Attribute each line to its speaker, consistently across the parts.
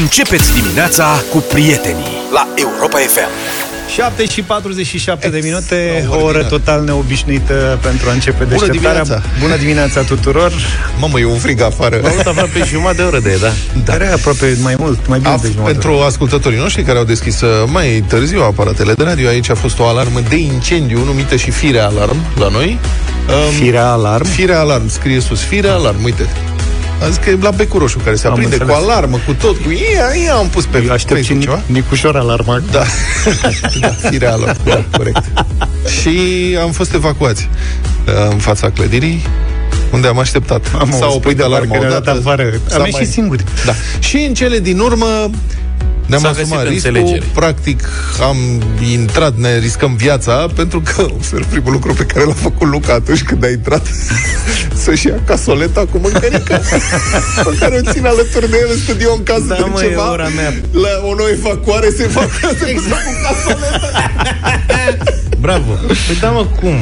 Speaker 1: Începeți dimineața cu prietenii la Europa FM.
Speaker 2: 7 și 47 de minute, o oră total neobișnuită pentru a începe deșteptarea.
Speaker 3: dimineața.
Speaker 2: Bună dimineața tuturor!
Speaker 3: Mamă, e un frig afară.
Speaker 4: Am avut aproape jumătate de oră de, da.
Speaker 2: Care aproape mai mult, mai bine
Speaker 3: A,
Speaker 2: de jumătate.
Speaker 3: pentru ascultătorii noștri care au deschis uh, mai târziu aparatele de radio, aici a fost o alarmă de incendiu numită și fire alarm la noi. Um,
Speaker 2: Firea alarm.
Speaker 3: Fire alarm, scrie sus, fire alarm, uite. A zis că e la becul roșu care se
Speaker 2: Am
Speaker 3: aprinde cu
Speaker 2: înțeles.
Speaker 3: alarmă, cu tot, cu ia, ia, am pus pe
Speaker 2: Eu aștept și
Speaker 3: Facebook ceva.
Speaker 2: Nicușor alarma.
Speaker 3: Da, da fire alarm, da, corect. Și am fost evacuați uh, în fața clădirii, unde am așteptat.
Speaker 2: Am
Speaker 3: S-a oprit alarma
Speaker 2: odată.
Speaker 3: odată.
Speaker 2: afară.
Speaker 3: s-a
Speaker 2: Am
Speaker 3: mai-
Speaker 2: ieșit singuri.
Speaker 3: Da. Și în cele din urmă ne-am
Speaker 4: S-a
Speaker 3: asumat
Speaker 4: găsit
Speaker 3: riscul,
Speaker 4: înțelegere.
Speaker 3: practic am intrat, ne riscăm viața, pentru că observ primul lucru pe care l-a făcut Luca atunci când a intrat să-și ia casoleta cu mâncărică pe care o țin alături de el în studio în caz
Speaker 2: Da,
Speaker 3: de
Speaker 2: mă, e
Speaker 3: ceva.
Speaker 2: ora mea.
Speaker 3: La o nouă evacuare se evacuează exact. cu casoleta.
Speaker 4: Bravo. Păi da, mă, cum?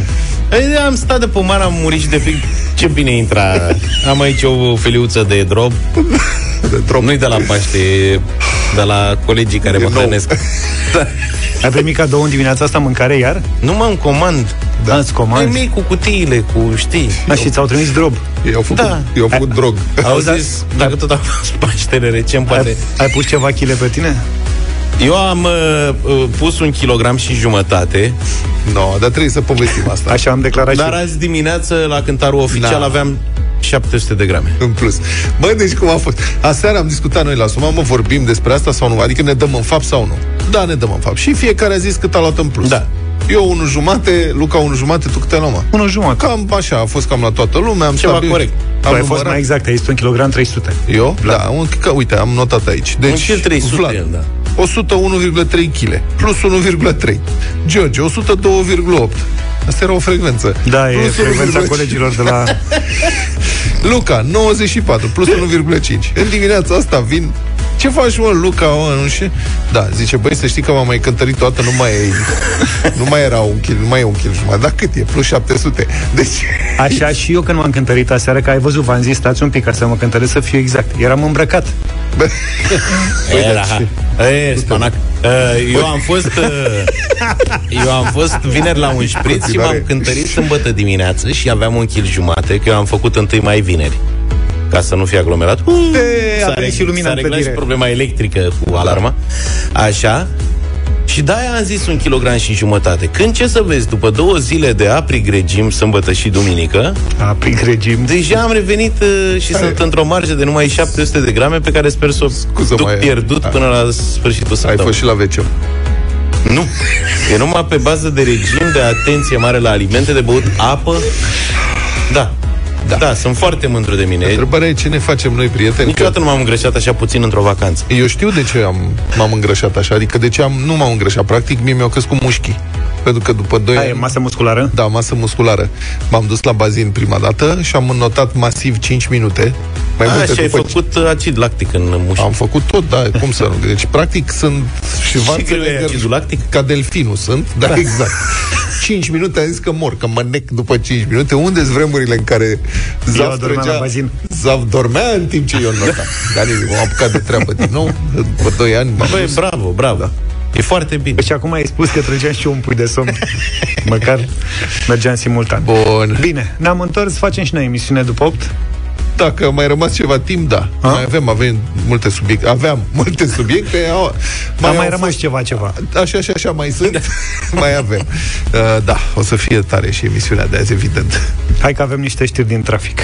Speaker 4: Păi, am stat de pomană, am murit și de fric. Ce bine intra. Am aici o feliuță de drop.
Speaker 3: De drop.
Speaker 4: Nu-i de la Paște, e de la colegii care mă
Speaker 3: nou.
Speaker 4: hrănesc. Da.
Speaker 2: Ai primit cadou în dimineața asta mâncare iar?
Speaker 4: Nu mă comand.
Speaker 2: Da. Îți
Speaker 4: Mai
Speaker 2: comanzi?
Speaker 4: mic cu cutiile, cu știi.
Speaker 2: Da, și ți-au trimis drob.
Speaker 3: Ei au făcut,
Speaker 4: Da.
Speaker 3: ei au făcut drog.
Speaker 4: Au
Speaker 2: da.
Speaker 4: zis, dacă tot a fost Paștele recent, poate...
Speaker 2: Ai, ai pus ceva chile pe tine?
Speaker 4: Eu am uh, uh, pus un kilogram și jumătate,
Speaker 3: No, dar trebuie să povestim asta.
Speaker 2: Așa am declarat
Speaker 4: dar
Speaker 2: și
Speaker 4: azi dimineață, la cântarul oficial,
Speaker 3: Da.
Speaker 4: aveam 700 de grame.
Speaker 3: în plus. Bă, deci cum a fost? Aseară am discutat noi la suma, mă, vorbim despre asta sau nu? Adică ne dăm în fapt sau nu? Da, ne dăm în fapt. Și fiecare a zis cât a luat în plus.
Speaker 4: Da.
Speaker 3: Eu unul jumate, Luca unul jumate, tu câte ai luat, mă?
Speaker 2: unul jumătate.
Speaker 3: Cam așa, a fost cam la toată lumea. Am
Speaker 4: Ceva
Speaker 3: stabilit-
Speaker 4: corect.
Speaker 2: Tu
Speaker 3: Am
Speaker 2: ai fost
Speaker 3: numărat.
Speaker 2: mai exact, ai zis un kilogram 300.
Speaker 3: Eu? Da, un, că, uite, am notat aici. Deci,
Speaker 4: Un kil 300,
Speaker 3: Vlad,
Speaker 4: da.
Speaker 3: 101,3 kg plus 1,3. George, 102,8. Asta era o frecvență.
Speaker 2: Da, e
Speaker 3: Plus
Speaker 2: frecvența
Speaker 3: 1,5.
Speaker 2: colegilor de la...
Speaker 3: Luca, 94, plus 1,5. În dimineața asta vin... Ce faci, mă, Luca, mă, nu știu? Da, zice, băi, să știi că m-am mai cântărit toată, nu mai e... Nu mai era un kil, nu mai e un kil jumătate. Dar cât e? Plus 700. Deci...
Speaker 2: Așa și eu când m-am cântărit aseară, că ai văzut, v-am zis, stați un pic ca să mă cântăresc să fiu exact. Eram îmbrăcat.
Speaker 3: Bă,
Speaker 4: Era, e, spanac. Uh, Eu am fost uh, Eu am fost vineri la un șpriț și
Speaker 3: Continuare.
Speaker 4: m-am cântărit sâmbătă dimineață și aveam un kil jumate, că eu am făcut întâi mai vineri ca să nu fie aglomerat.
Speaker 2: E, a
Speaker 4: S-a,
Speaker 2: venit
Speaker 4: reg-
Speaker 2: și lumina
Speaker 4: s-a
Speaker 2: în
Speaker 4: reglat și
Speaker 2: clădire.
Speaker 4: problema electrică cu alarma. Așa. Și de-aia am zis un kilogram și jumătate. Când ce să vezi, după două zile de aprig regim, sămbătă și duminică,
Speaker 2: A, prin regim.
Speaker 4: deja am revenit uh, și sunt într-o marjă de numai 700 de grame pe care sper să o
Speaker 3: Scuză,
Speaker 4: duc
Speaker 3: mai-
Speaker 4: pierdut
Speaker 3: Da.
Speaker 4: până la sfârșitul
Speaker 3: ai
Speaker 4: săptămânii.
Speaker 3: fost și la WC.
Speaker 4: Nu. E numai pe bază de regim, de atenție mare la alimente, de băut apă. Da. Da, da sunt foarte mândru de mine.
Speaker 3: Întrebarea e ce ne facem noi, prieteni?
Speaker 4: Niciodată nu m-am îngrășat așa puțin într-o vacanță.
Speaker 3: Eu știu de ce am, m-am îngrășat așa, adică de ce am, nu m-am îngrășat. Practic, mie mi-au crescut mușchii. Pentru că după 2
Speaker 2: Aia e
Speaker 3: ani...
Speaker 2: masă musculară?
Speaker 3: Da, masă musculară. M-am dus la bazin prima dată și am înnotat masiv 5 minute. Mai
Speaker 4: A,
Speaker 3: multe
Speaker 4: și ai
Speaker 3: după
Speaker 4: făcut uh, acid lactic în mușchi.
Speaker 3: Am făcut tot, da, cum să nu. Deci, practic, sunt și
Speaker 4: greu e
Speaker 3: vațele
Speaker 4: acidul lactic?
Speaker 3: ca delfinul sunt, da, exact. 5 minute am zis că mor, că mă nec după 5 minute. Unde sunt vremurile în care Zav
Speaker 2: adormeam la bazin.
Speaker 3: Zav dormea în timp ce eu notam. Dar nimic, m-am apucat de treabă din nou. După 2 ani m-am
Speaker 4: Băi,
Speaker 3: dus.
Speaker 4: bravo, bravo. Da. E foarte bine.
Speaker 2: Și acum ai spus că trăgeam și eu un pui de somn. Măcar mergeam simultan.
Speaker 3: Bun.
Speaker 2: Bine, ne-am întors, facem și noi emisiune după 8.
Speaker 3: Dacă mai rămas ceva timp, da.
Speaker 2: A?
Speaker 3: Mai avem, avem multe subiecte. Aveam multe subiecte. Au,
Speaker 2: Mai,
Speaker 3: au
Speaker 2: mai rămas
Speaker 3: fost-
Speaker 2: ceva, ceva.
Speaker 3: Așa și așa mai sunt. mai avem. Uh, da, o să fie tare și emisiunea de azi, evident.
Speaker 2: Hai că avem niște știri din trafic.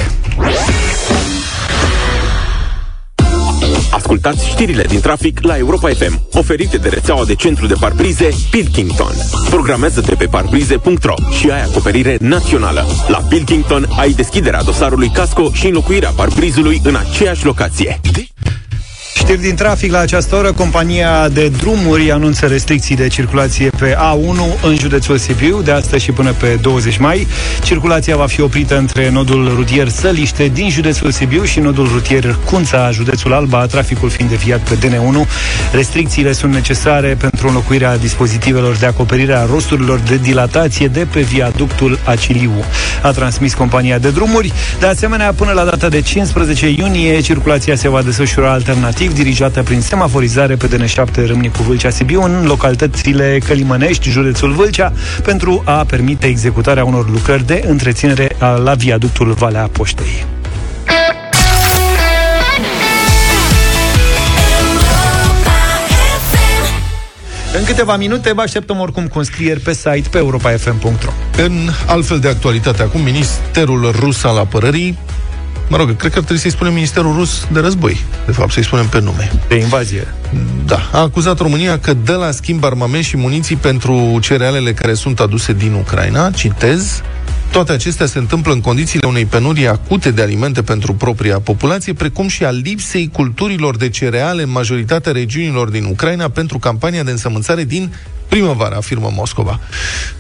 Speaker 5: Ascultați știrile din trafic la Europa FM, oferite de rețeaua de centru de parbrize Pilkington. Programează-te pe parbrize.ro și ai acoperire națională. La Pilkington ai deschiderea dosarului casco și înlocuirea parbrizului în aceeași locație.
Speaker 2: Știri din trafic la această oră. Compania de drumuri anunță restricții de circulație pe A1 în județul Sibiu de astăzi și până pe 20 mai. Circulația va fi oprită între nodul rutier Săliște din județul Sibiu și nodul rutier Cunța, județul Alba, traficul fiind deviat pe DN1. Restricțiile sunt necesare pentru înlocuirea dispozitivelor de acoperire a rosturilor de dilatație de pe viaductul Aciliu. A transmis compania de drumuri. De asemenea, până la data de 15 iunie, circulația se va desfășura alternativ dirijată prin semaforizare pe DN7 Râmnicu Vâlcea Sibiu în localitățile Călimănești, județul Vâlcea, pentru a permite executarea unor lucrări de întreținere la viaductul Valea Poștei. În câteva minute vă așteptăm oricum cu înscrieri pe site pe europafm.ro
Speaker 3: În altfel de actualitate, acum Ministerul Rus al Apărării Mă rog, cred că ar trebui să-i spunem Ministerul Rus de Război, de fapt, să-i spunem pe nume.
Speaker 2: De invazie.
Speaker 3: Da. A acuzat România că dă la schimb armament și muniții pentru cerealele care sunt aduse din Ucraina. Citez, toate acestea se întâmplă în condițiile unei penurii acute de alimente pentru propria populație, precum și a lipsei culturilor de cereale în majoritatea regiunilor din Ucraina pentru campania de însămânțare din primăvară, afirmă Moscova.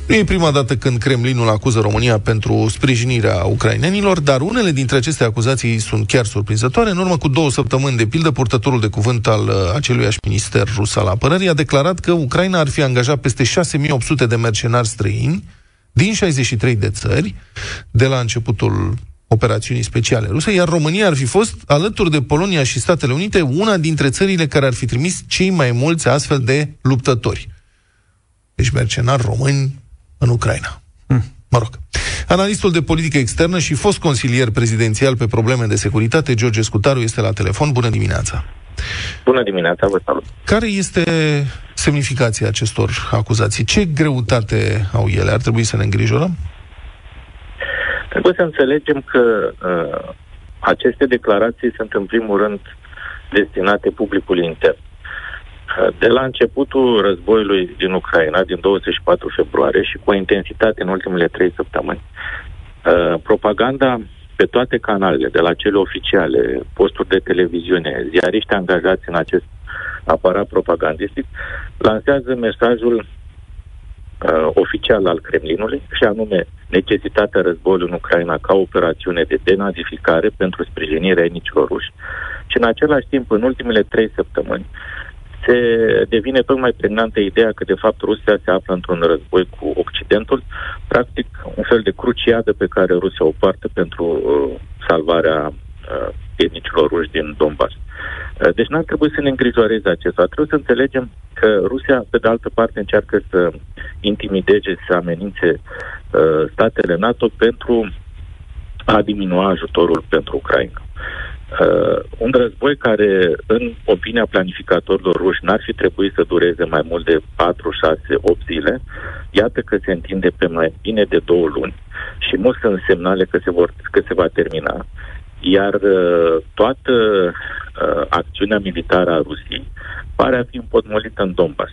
Speaker 3: Nu e prima dată când Kremlinul acuză România pentru sprijinirea ucrainenilor, dar unele dintre aceste acuzații sunt chiar surprinzătoare. În urmă cu două săptămâni, de pildă, purtătorul de cuvânt al uh, aceluiași minister rus al apărării a declarat că Ucraina ar fi angajat peste 6800 de mercenari străini din 63 de țări de la începutul operațiunii speciale ruse, iar România ar fi fost, alături de Polonia și Statele Unite, una dintre țările care ar fi trimis cei mai mulți astfel de luptători. Deci mercenari români în Ucraina. Hm. Mă rog. Analistul de politică externă și fost consilier prezidențial pe probleme de securitate, George Scutaru, este la telefon. Bună dimineața!
Speaker 6: Bună dimineața, vă salut!
Speaker 3: Care este semnificația acestor acuzații? Ce greutate au ele? Ar trebui să ne îngrijorăm?
Speaker 6: Trebuie să înțelegem că uh, aceste declarații sunt în primul rând destinate publicului intern. Uh, de la începutul războiului din Ucraina, din 24 februarie și cu o intensitate în ultimele trei săptămâni, uh, propaganda pe toate canalele, de la cele oficiale, posturi de televiziune, ziariști angajați în acest aparat propagandistic, lansează mesajul uh, oficial al Kremlinului, și anume necesitatea războiului în Ucraina ca operațiune de denazificare pentru sprijinirea etnicilor ruși. Și în același timp, în ultimele trei săptămâni, se devine tocmai pregnantă ideea că, de fapt, Rusia se află într-un război cu Occidentul, practic un fel de cruciadă pe care Rusia o poartă pentru uh, salvarea uh, etnicilor ruși din Donbass. Uh, deci n-ar trebui să ne îngrijoreze acesta. Trebuie să înțelegem că Rusia, pe de altă parte, încearcă să intimideze, să amenințe uh, statele NATO pentru a diminua ajutorul pentru Ucraina. Uh, un război care, în opinia planificatorilor ruși, n-ar fi trebuit să dureze mai mult de 4, 6, 8 zile, iată că se întinde pe mai bine de două luni și nu sunt semnale că se, vor, că se va termina. Iar uh, toată uh, acțiunea militară a Rusiei pare a fi împotmolită în Donbass.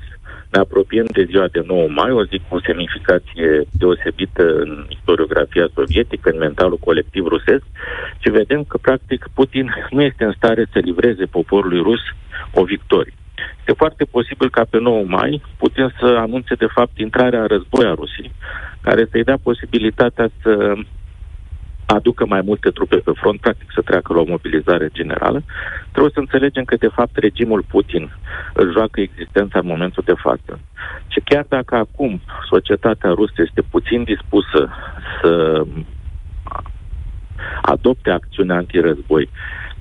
Speaker 6: Ne apropiem de ziua de 9 mai, o zi cu semnificație deosebită în istoriografia sovietică, în mentalul colectiv rusesc, și vedem că, practic, Putin nu este în stare să livreze poporului rus o victorie. Este foarte posibil ca pe 9 mai Putin să anunțe, de fapt, intrarea în război a Rusiei, care să-i dea posibilitatea să aducă mai multe trupe pe front, practic să treacă la o mobilizare generală, trebuie să înțelegem că, de fapt, regimul Putin îl joacă existența în momentul de față. Și chiar dacă acum societatea rusă este puțin dispusă să adopte acțiune antirăzboi,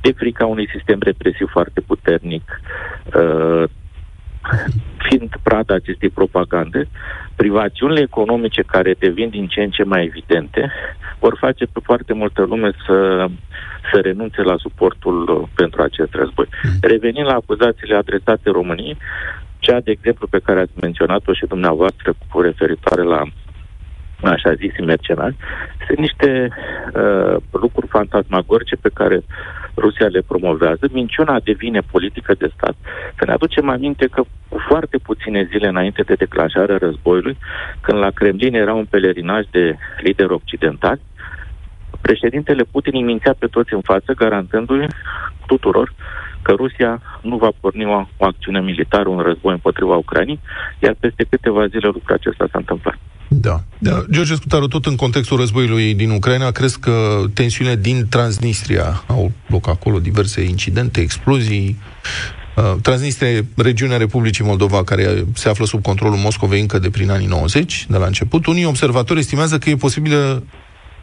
Speaker 6: de frica unui sistem represiv foarte puternic, uh, fiind prada acestei propagande, privațiunile economice care devin din ce în ce mai evidente vor face pe foarte multă lume să, să renunțe la suportul pentru acest război. Mm. Revenind la acuzațiile adresate României, cea, de exemplu, pe care ați menționat-o și dumneavoastră cu referitoare la așa zis mercenari, sunt niște uh, lucruri fantasmagorice pe care Rusia le promovează. Minciuna devine politică de stat. Să ne aducem aminte că cu foarte puține zile înainte de declanșarea războiului, când la Kremlin era un pelerinaj de lideri occidentali, președintele Putin îi mințea pe toți în față, garantându-i tuturor că Rusia nu va porni o, o acțiune militară, un război împotriva Ucrainei, iar peste câteva zile lucrul acesta s-a întâmplat.
Speaker 3: Da. da. George Scutaru, tot în contextul războiului din Ucraina, crezi că tensiunile din Transnistria au loc acolo, diverse incidente, explozii. Uh, Transnistria e regiunea Republicii Moldova care se află sub controlul Moscovei încă de prin anii 90, de la început. Unii observatori estimează că e posibilă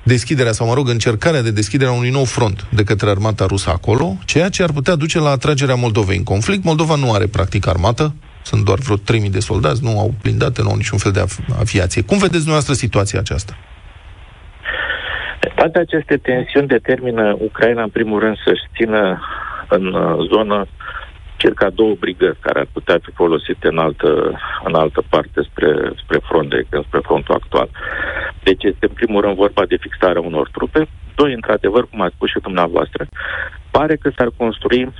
Speaker 3: deschiderea, sau mă rog, încercarea de deschidere a unui nou front de către armata rusă acolo, ceea ce ar putea duce la atragerea Moldovei în conflict. Moldova nu are practic armată, sunt doar vreo 3000 de soldați, nu au blindate, nu au niciun fel de aviație. Cum vedeți dumneavoastră situația aceasta?
Speaker 6: Toate aceste tensiuni determină Ucraina, în primul rând, să-și țină în uh, zonă circa două brigări care ar putea fi folosite în altă, în altă parte spre, spre front, de, spre frontul actual. Deci este în primul rând vorba de fixarea unor trupe. Doi, într-adevăr, cum ați spus și dumneavoastră, pare că s-ar construi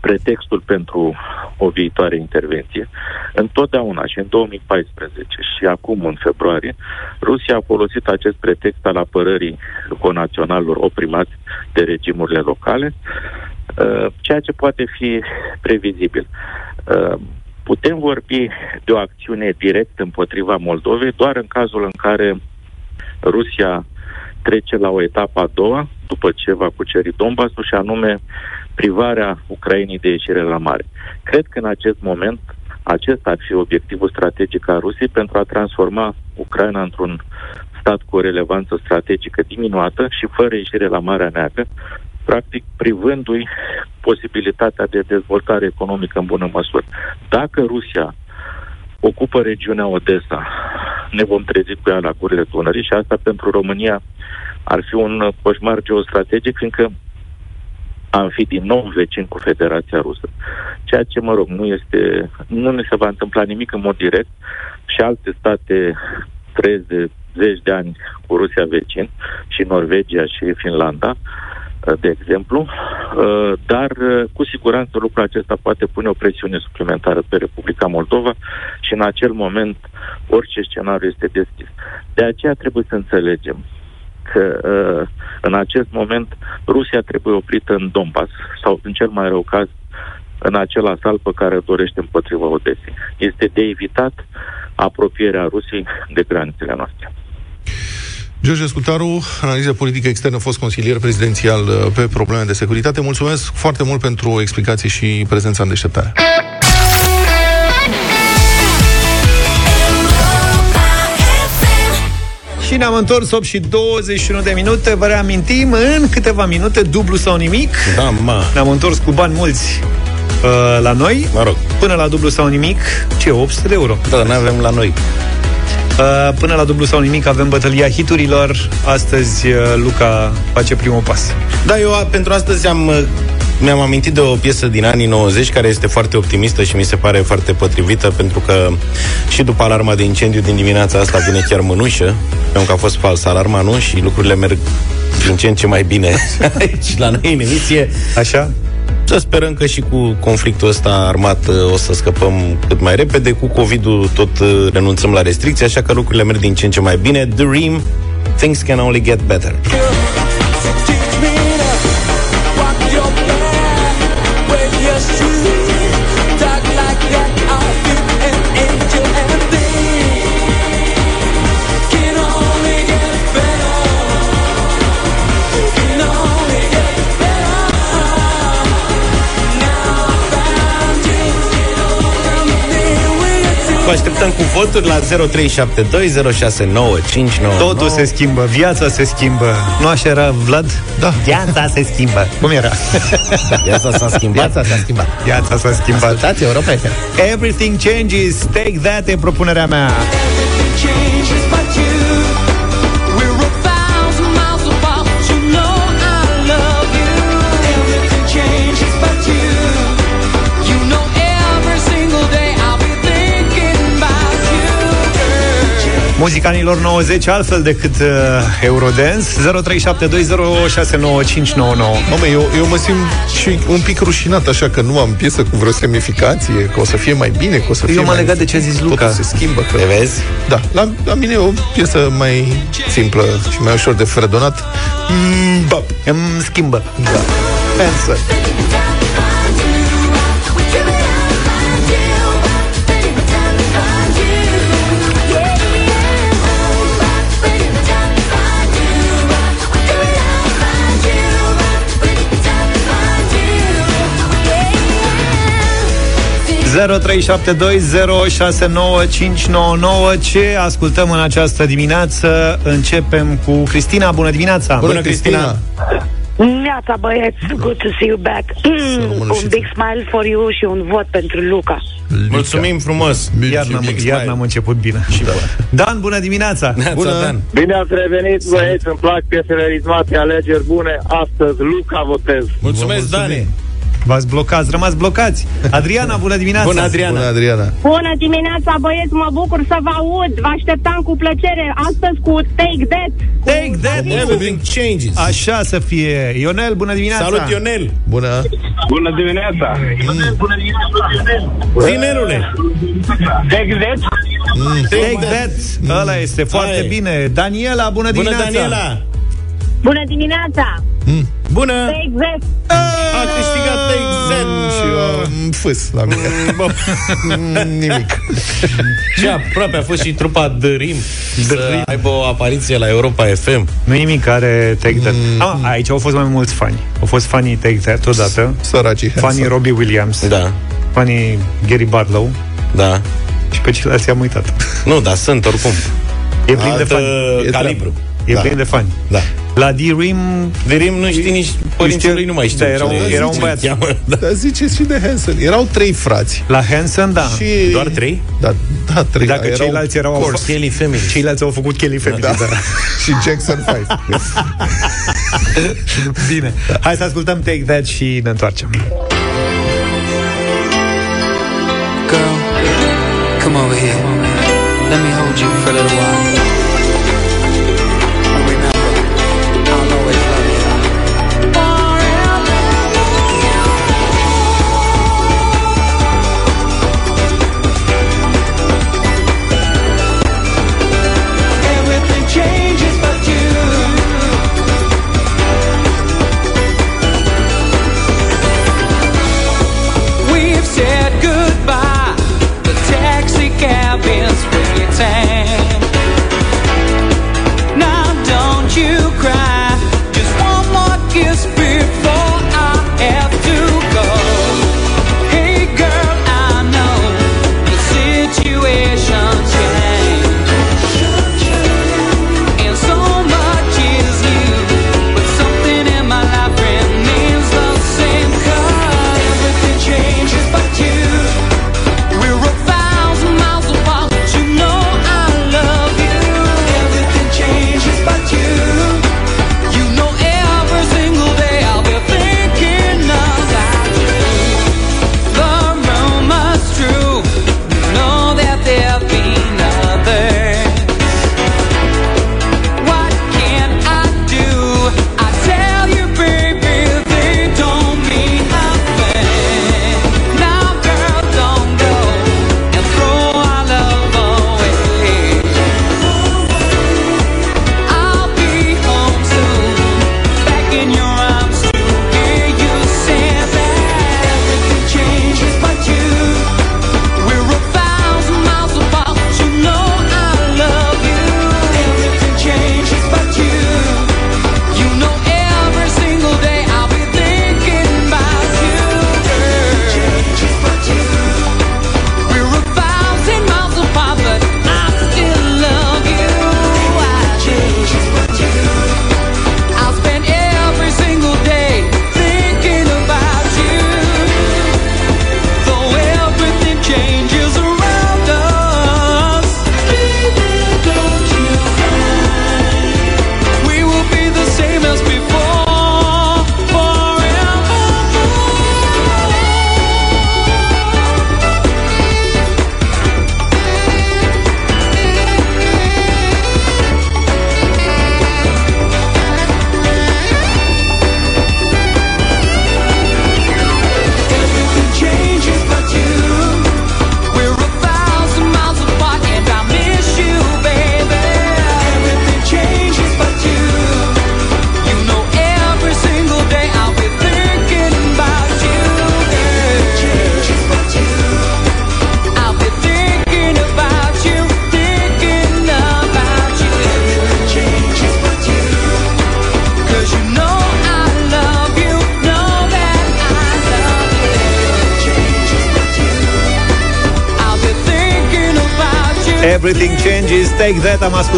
Speaker 6: pretextul pentru o viitoare intervenție. Întotdeauna și în 2014 și acum în februarie, Rusia a folosit acest pretext al apărării conaționalilor oprimați de regimurile locale, uh, ceea ce poate fi previzibil. Uh, putem vorbi de o acțiune directă împotriva Moldovei doar în cazul în care Rusia trece la o etapă a doua, după ce va cuceri Donbassul, și anume privarea Ucrainei de ieșire la mare. Cred că în acest moment acesta ar fi obiectivul strategic al Rusiei pentru a transforma Ucraina într-un stat cu o relevanță strategică diminuată și fără ieșire la Marea Neagră, practic privându-i posibilitatea de dezvoltare economică în bună măsură. Dacă Rusia ocupă regiunea Odessa, ne vom trezi cu ea la gurile Dunării și asta pentru România ar fi un coșmar geostrategic, fiindcă am fi din nou vecin cu Federația Rusă. Ceea ce, mă rog, nu este, nu ne se va întâmpla nimic în mod direct și alte state trăiesc de zeci de ani cu Rusia vecin și Norvegia și Finlanda, de exemplu, dar cu siguranță lucrul acesta poate pune o presiune suplimentară pe Republica Moldova și în acel moment orice scenariu este deschis. De aceea trebuie să înțelegem că uh, în acest moment Rusia trebuie oprită în Donbass sau, în cel mai rău caz, în acel asalt pe care dorește împotriva Odesei. Este de evitat apropierea Rusiei de granițele noastre.
Speaker 3: George Scutaru, analiză politică externă, fost consilier prezidențial uh, pe probleme de securitate. Mulțumesc foarte mult pentru explicații și prezența în deșteptare.
Speaker 2: Și ne-am întors 8 și 21 de minute Vă reamintim în câteva minute Dublu sau nimic
Speaker 4: Da, mă.
Speaker 2: Ne-am întors cu bani mulți uh, la noi
Speaker 4: Mă rog.
Speaker 2: Până la dublu sau nimic Ce, 800 de euro?
Speaker 4: Da, nu avem la noi.
Speaker 2: Uh, până la dublu sau nimic avem bătălia hiturilor Astăzi uh, Luca face primul pas
Speaker 4: Da, eu a- pentru astăzi am uh, mi-am amintit de o piesă din anii 90 care este foarte optimistă și mi se pare foarte potrivită pentru că și după alarma de incendiu din dimineața asta vine chiar mânușă, pentru că a fost fals alarma, nu? Și lucrurile merg din ce în ce mai bine aici la noi în emisie.
Speaker 2: Așa?
Speaker 4: Să sperăm că și cu conflictul ăsta armat uh, o să scăpăm cât mai repede. Cu COVID-ul tot uh, renunțăm la restricții, așa că lucrurile merg din ce în ce mai bine. The Ream, things can only get better. Așteptăm cu voturi la 0372069599.
Speaker 2: Totul se schimbă, viața se schimbă Nu așa era Vlad?
Speaker 3: Da.
Speaker 2: Viața se schimbă Cum era?
Speaker 4: Viața s-a schimbat.
Speaker 7: Viața s-a schimbat.
Speaker 2: Viața s-a schimbat
Speaker 7: Ascultați Europa FM.
Speaker 2: Everything changes, take that e propunerea mea Muzica anilor 90 altfel decât uh, Eurodance 0372069599
Speaker 3: Mamă, eu, eu mă simt și un pic rușinat așa că nu am piesă cu vreo semnificație, că o să fie mai bine, că o să fie
Speaker 2: Eu m-am
Speaker 3: mai...
Speaker 2: legat de ce a zis Luca.
Speaker 3: Totul se schimbă. Că...
Speaker 4: Te vezi?
Speaker 3: Da, la, la mine e o piesă mai simplă și mai ușor de fredonat. Mm, bap.
Speaker 2: Îmi schimbă
Speaker 3: Da. Answer.
Speaker 2: 0372069599 Ce ascultăm în această dimineață? Începem cu Cristina. Bună dimineața!
Speaker 3: Bună, Cristina!
Speaker 8: Neața, băieți, good to see you back.
Speaker 3: rămână și
Speaker 8: un big smile for you și un vot pentru Luca.
Speaker 4: Mulțumim frumos!
Speaker 2: Iar n-am, iar n-am început bine. Da. Dan, bună dimineața!
Speaker 4: Neața,
Speaker 3: Bună.
Speaker 4: Dan.
Speaker 9: Bine ați revenit, băieți, îmi plac piesele ritmate, alegeri bune. Astăzi, Luca votez.
Speaker 4: Mulțumesc,
Speaker 3: Vă mulțumim.
Speaker 4: Dani!
Speaker 2: V-ați blocați, rămați blocați. Adriana, bună dimineața!
Speaker 4: Bună, Adriana!
Speaker 3: Bună, Adriana!
Speaker 10: Bună dimineața, băieți, mă bucur să vă aud. Vă așteptam cu plăcere astăzi cu Take That.
Speaker 2: Take that!
Speaker 4: Everything changes!
Speaker 2: Așa să fie. Ionel, bună dimineața!
Speaker 4: Salut, Ionel!
Speaker 3: Bună!
Speaker 9: Bună dimineața!
Speaker 4: Zinelule!
Speaker 9: Take that!
Speaker 2: Take that! Ăla este foarte
Speaker 4: Hai.
Speaker 2: bine. Daniela, bună
Speaker 4: Bună,
Speaker 2: dimineața!
Speaker 4: Daniela!
Speaker 10: Bună dimineața!
Speaker 4: Bună!
Speaker 10: Take That!
Speaker 4: A câștigat Texen!
Speaker 3: Și eu am fâs la mine.
Speaker 4: Bă,
Speaker 3: Mm, Nimic.
Speaker 4: ce aproape a fost și trupa The Rim să aibă o apariție la Europa FM.
Speaker 2: Nu nimic care Take That. Ah, aici au fost mai mulți fani. Au fost fanii Take That odată.
Speaker 3: Săracii
Speaker 2: Fanii
Speaker 3: Hanson.
Speaker 2: Robbie Williams.
Speaker 4: Da,
Speaker 2: Fanii Gary Barlow.
Speaker 4: da.
Speaker 2: Și pe ceilalți am uitat.
Speaker 4: Nu, dar sunt oricum.
Speaker 2: E plin de
Speaker 4: Alt
Speaker 2: fani.
Speaker 4: uh,
Speaker 3: E
Speaker 4: calibru.
Speaker 2: E
Speaker 3: Da.
Speaker 2: plin de fani.
Speaker 3: Da.
Speaker 2: La D-Rim
Speaker 4: De Rim nu știi nici părinții
Speaker 2: știu-
Speaker 4: lui, nu mai știu.
Speaker 2: da, era un-
Speaker 4: cine-
Speaker 2: era un
Speaker 4: ce
Speaker 2: băiat.
Speaker 4: cheamă. Da.
Speaker 3: Dar ziceți și de Hanson. Erau trei frați.
Speaker 2: la Hanson, da.
Speaker 3: Și...
Speaker 4: Doar trei?
Speaker 3: Da, da trei.
Speaker 2: Dacă
Speaker 3: erau
Speaker 2: ceilalți erau...
Speaker 3: Course.
Speaker 4: Kelly Family.
Speaker 2: Ceilalți au făcut Kelly Family,
Speaker 3: Da.
Speaker 2: da.
Speaker 3: și Jackson 5.
Speaker 2: Bine. Hai să ascultăm Take That și ne întoarcem.
Speaker 11: Girl, come over here. Let me hold you for a little while.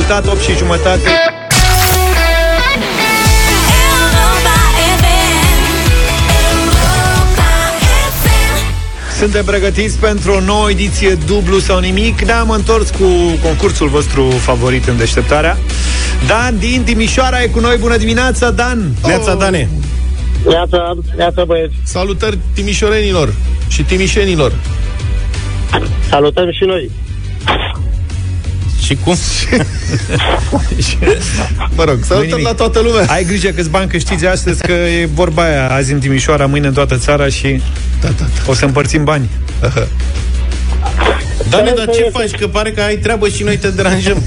Speaker 2: Ascultat 8 și jumătate Suntem pregătiți pentru o nouă ediție dublu sau nimic Ne-am întors cu concursul vostru favorit în deșteptarea Dan din Timișoara e cu noi, bună dimineața Dan
Speaker 4: Neața, Dane.
Speaker 9: Neața, neața băieți.
Speaker 3: Salutări timișorenilor și timișenilor.
Speaker 9: Salutăm și noi.
Speaker 4: Și cum?
Speaker 3: Mă rog, salutăm la toată lumea.
Speaker 2: Ai grijă câți bani câștigi astăzi Că e vorba aia Azi în Timișoara, mâine în toată țara Și
Speaker 3: Da, da, da.
Speaker 2: o să împărțim bani
Speaker 4: Dane, dar ce faci? Că pare că ai treabă și noi te deranjăm.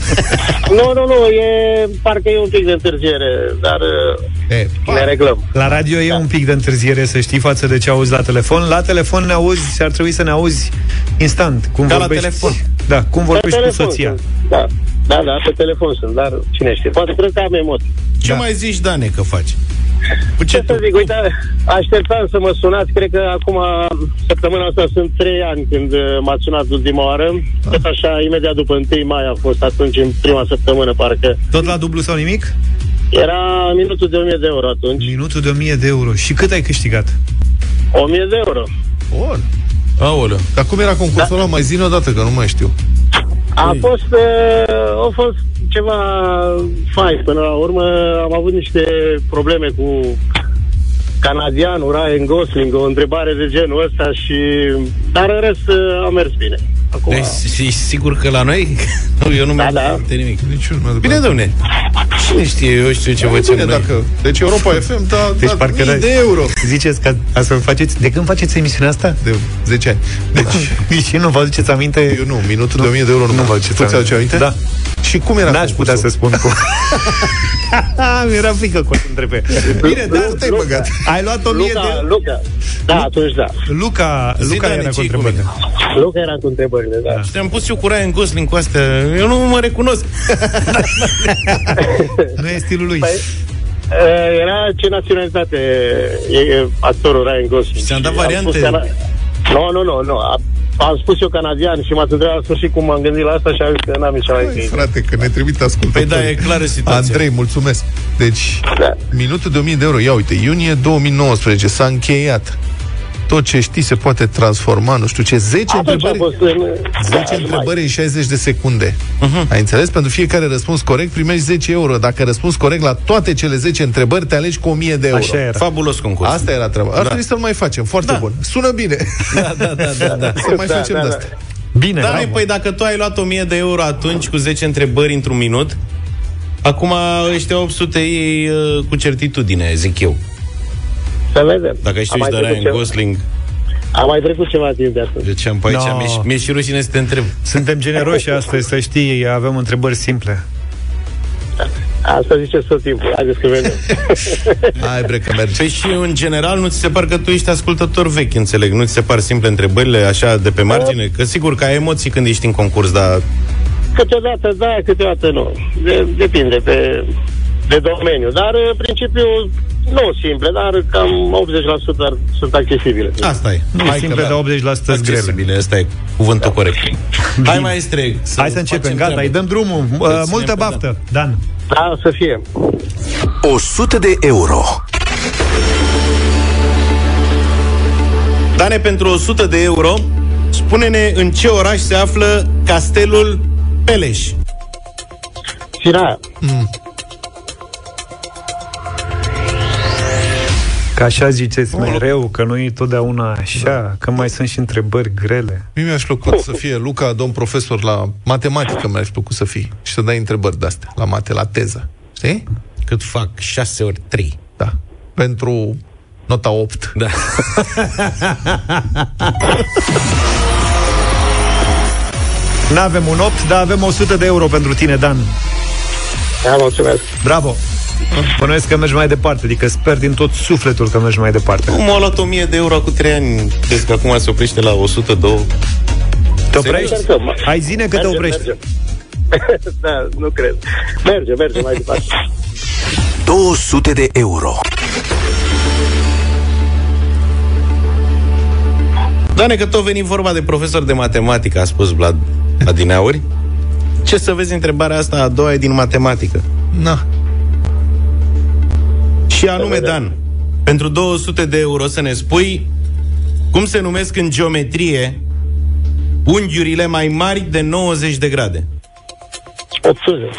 Speaker 9: Nu, nu, nu, e, parcă e un pic de întârziere, dar
Speaker 3: E,
Speaker 9: ne reglăm.
Speaker 2: La radio e un pic de întârziere Să știi față de ce auzi la telefon La telefon ne auzi, ar trebui să ne auzi Instant cum
Speaker 4: Ca la
Speaker 2: vorbești,
Speaker 4: telefon.
Speaker 2: Da, cum vorbești
Speaker 9: Pe
Speaker 2: cu
Speaker 9: telefon
Speaker 2: soția
Speaker 9: sunt. Da, da, da, pe telefon sunt, dar cine știe. Poate cred că am emoții.
Speaker 4: Ce
Speaker 2: Da.
Speaker 4: mai zici, Dane, că faci? Cu
Speaker 9: Ce
Speaker 4: ce
Speaker 9: să
Speaker 4: tu?
Speaker 9: zic, uite, așteptam să mă sunați, cred că acum, săptămâna asta sunt trei ani când uh, m-ați sunat ultima oară. Tot așa, imediat după 1 mai a fost atunci, în prima săptămână, parcă.
Speaker 2: Tot la dublu sau nimic?
Speaker 9: Era minutul de 1000 de euro atunci.
Speaker 2: Minutul de 1000 de euro Și cât ai câștigat?
Speaker 9: 1000 de euro.
Speaker 3: Bun.
Speaker 4: Aoleu.
Speaker 3: Dar cum era concursul ăla? Mai zi odată, că nu mai știu.
Speaker 9: A fost, uh, a fost ceva fai până la urmă. Am avut niște probleme cu canadianul Ryan Gosling, o întrebare de genul ăsta și... Dar în rest uh, a mers bine. Acum,
Speaker 4: Deci, și sigur că la noi? Nu, eu nu
Speaker 9: Da,
Speaker 4: mi-am
Speaker 9: da.
Speaker 4: aminte nimic.
Speaker 3: Niciun nu
Speaker 4: Bine, domne. Cine știe, eu știu ce
Speaker 3: Bine,
Speaker 4: facem noi.
Speaker 3: dacă... Deci Europa FM da,
Speaker 2: Deci
Speaker 3: da
Speaker 2: parcă
Speaker 3: mii
Speaker 2: n-ai-
Speaker 3: de euro.
Speaker 2: Ziceți că asta faceți De când faceți emisiunea asta?
Speaker 3: De 10 ani. Deci,
Speaker 2: Și nu vă aduceți aminte?
Speaker 3: eu nu, minutul de 1000 de euro nu,
Speaker 2: Nu
Speaker 3: mă
Speaker 2: vă aduceți
Speaker 3: Tu ți-aduce aminte?
Speaker 2: Da.
Speaker 3: Și cum era
Speaker 2: N-aș putea să
Speaker 3: concursul?
Speaker 2: spun cum Mi-era frică cu o să întrebe Bine, dar
Speaker 3: Nu te-ai
Speaker 9: Luca.
Speaker 3: băgat.
Speaker 2: ai luat 1000
Speaker 9: Luca,
Speaker 2: de...
Speaker 9: Luca. Da, atunci da.
Speaker 2: Luca,
Speaker 4: Zi,
Speaker 2: Luca
Speaker 4: Dani,
Speaker 2: era cu
Speaker 4: ce-i cu
Speaker 2: întrebările
Speaker 9: Luca era cu întrebările, da.
Speaker 4: Și te-am pus eu cu Ryan Gosling cu astea. Eu nu mă recunosc.
Speaker 2: Nu e stilul lui
Speaker 9: Păi, Uh, Era ce naționalitate e e actorul Ryan Gosling.
Speaker 4: Și ți-am dat
Speaker 9: Și
Speaker 4: variante?
Speaker 9: spus cana- Nu, nu, nu, nu. Am- Am spus eu canadian și m-ați întrebat la sfârșit cum m-am gândit la asta și am zis că n-am nici mai
Speaker 3: Păi,
Speaker 9: zis.
Speaker 3: frate, că ne trimit ascultători.
Speaker 4: Păi da, e clară situația.
Speaker 3: Andrei, mulțumesc. Deci,
Speaker 9: Da.
Speaker 3: minutul de 1000 de euro. Ia uite, iunie 2019 s-a încheiat. Tot ce știi se poate transforma, nu știu ce, 10
Speaker 9: Atunci a
Speaker 3: întrebări,
Speaker 9: fost în...
Speaker 3: 10
Speaker 9: da,
Speaker 3: întrebări în 60 de secunde.
Speaker 4: Mhm.
Speaker 3: Ai înțeles? Pentru fiecare răspuns corect primești 10 euro. Dacă răspunzi corect la toate cele 10 întrebări, te alegi cu 1000 de euro.
Speaker 2: Așa era
Speaker 4: Fabulos concurs.
Speaker 3: Asta era treaba. Ar trebui să-l mai facem. Foarte
Speaker 4: Da.
Speaker 3: bun. Sună bine.
Speaker 4: Da, da, da, da, da.
Speaker 3: să mai
Speaker 9: Da,
Speaker 3: facem
Speaker 9: da,
Speaker 3: de
Speaker 9: da.
Speaker 3: asta.
Speaker 2: Bine,
Speaker 4: Da,
Speaker 2: bravo.
Speaker 4: păi dacă tu ai luat 1000 de euro atunci cu 10 întrebări într-un minut, acum ăștia 800 ei uh, cu certitudine, zic eu.
Speaker 9: Să vedem.
Speaker 4: Dacă
Speaker 9: Am
Speaker 4: știu
Speaker 9: mai
Speaker 4: de
Speaker 9: trecut
Speaker 4: Ryan
Speaker 9: ceva-
Speaker 4: Gosling,
Speaker 9: Am mai trecut ceva timp de atunci.
Speaker 4: de ce am pe aici,
Speaker 2: No.
Speaker 4: mi-e, mi-e și rușine să te întreb.
Speaker 2: Suntem generoși astăzi, să știi Avem întrebări simple
Speaker 9: Asta ziceți tot timpul. Haideți că vedem.
Speaker 3: Hai, bre, că merge.
Speaker 4: Păi și în general nu ți se par că tu ești ascultător vechi, înțeleg? Nu ți se par simple întrebările așa de pe margine? Că sigur că ai emoții când ești în concurs, dar
Speaker 9: Câteodată da, câteodată nu. De, depinde pe, de domeniu. Dar, în principiu, nu simple, dar cam 80% ar, sunt accesibile.
Speaker 4: asta e.
Speaker 2: Nu,
Speaker 3: Hai
Speaker 2: simple
Speaker 3: că
Speaker 2: de 80% sunt grele
Speaker 4: Accesibile, asta e cuvântul corect. Hai mai streg.
Speaker 2: Hai să începem,
Speaker 4: facem
Speaker 2: gata,
Speaker 4: treabă.
Speaker 2: îi dăm drumul uh,
Speaker 4: ținem
Speaker 2: Multă
Speaker 4: pe
Speaker 2: baftă, Dan
Speaker 9: Da, să fie.
Speaker 1: 100 de euro.
Speaker 4: Dane, pentru 100 de euro, spune-ne în ce oraș se află Castelul Peleș.
Speaker 9: Sinaia.
Speaker 2: Că așa ziceți mereu Că nu e totdeauna așa Că mai sunt și întrebări grele
Speaker 3: Mie mi-aș plăcut să fie Luca, domn profesor la matematică, mi-aș plăcut să fii și să dai întrebări de-astea, la mate, la teză. Știi?
Speaker 4: Cât fac? 6 ori 3.
Speaker 3: Da. Pentru nota 8.
Speaker 4: Da.
Speaker 2: N-avem un 8, dar avem 100 de euro pentru tine, Dan
Speaker 9: Da, mulțumesc.
Speaker 2: Bravo Bănuiesc că mergi mai departe Adică sper din tot sufletul că mergi mai departe
Speaker 4: Cum a luat 1000 de euro cu 3 ani? Crezi că acum se oprește la 102?
Speaker 2: Te oprești?
Speaker 9: Încercăm.
Speaker 2: Hai zine că te
Speaker 9: Merge,
Speaker 2: oprești
Speaker 9: merge. da, nu cred. Merge, merge mai departe.
Speaker 1: 200 de euro.
Speaker 4: Dane, că tot veni vorba de profesor de matematică, a spus Vlad Adineauri. Ce să vezi întrebarea asta a doua e din matematică.
Speaker 3: Na.
Speaker 4: Și anume, Dan, pentru 200 de euro să ne spui cum se numesc în geometrie unghiurile mai mari de 90 de grade.
Speaker 9: 800.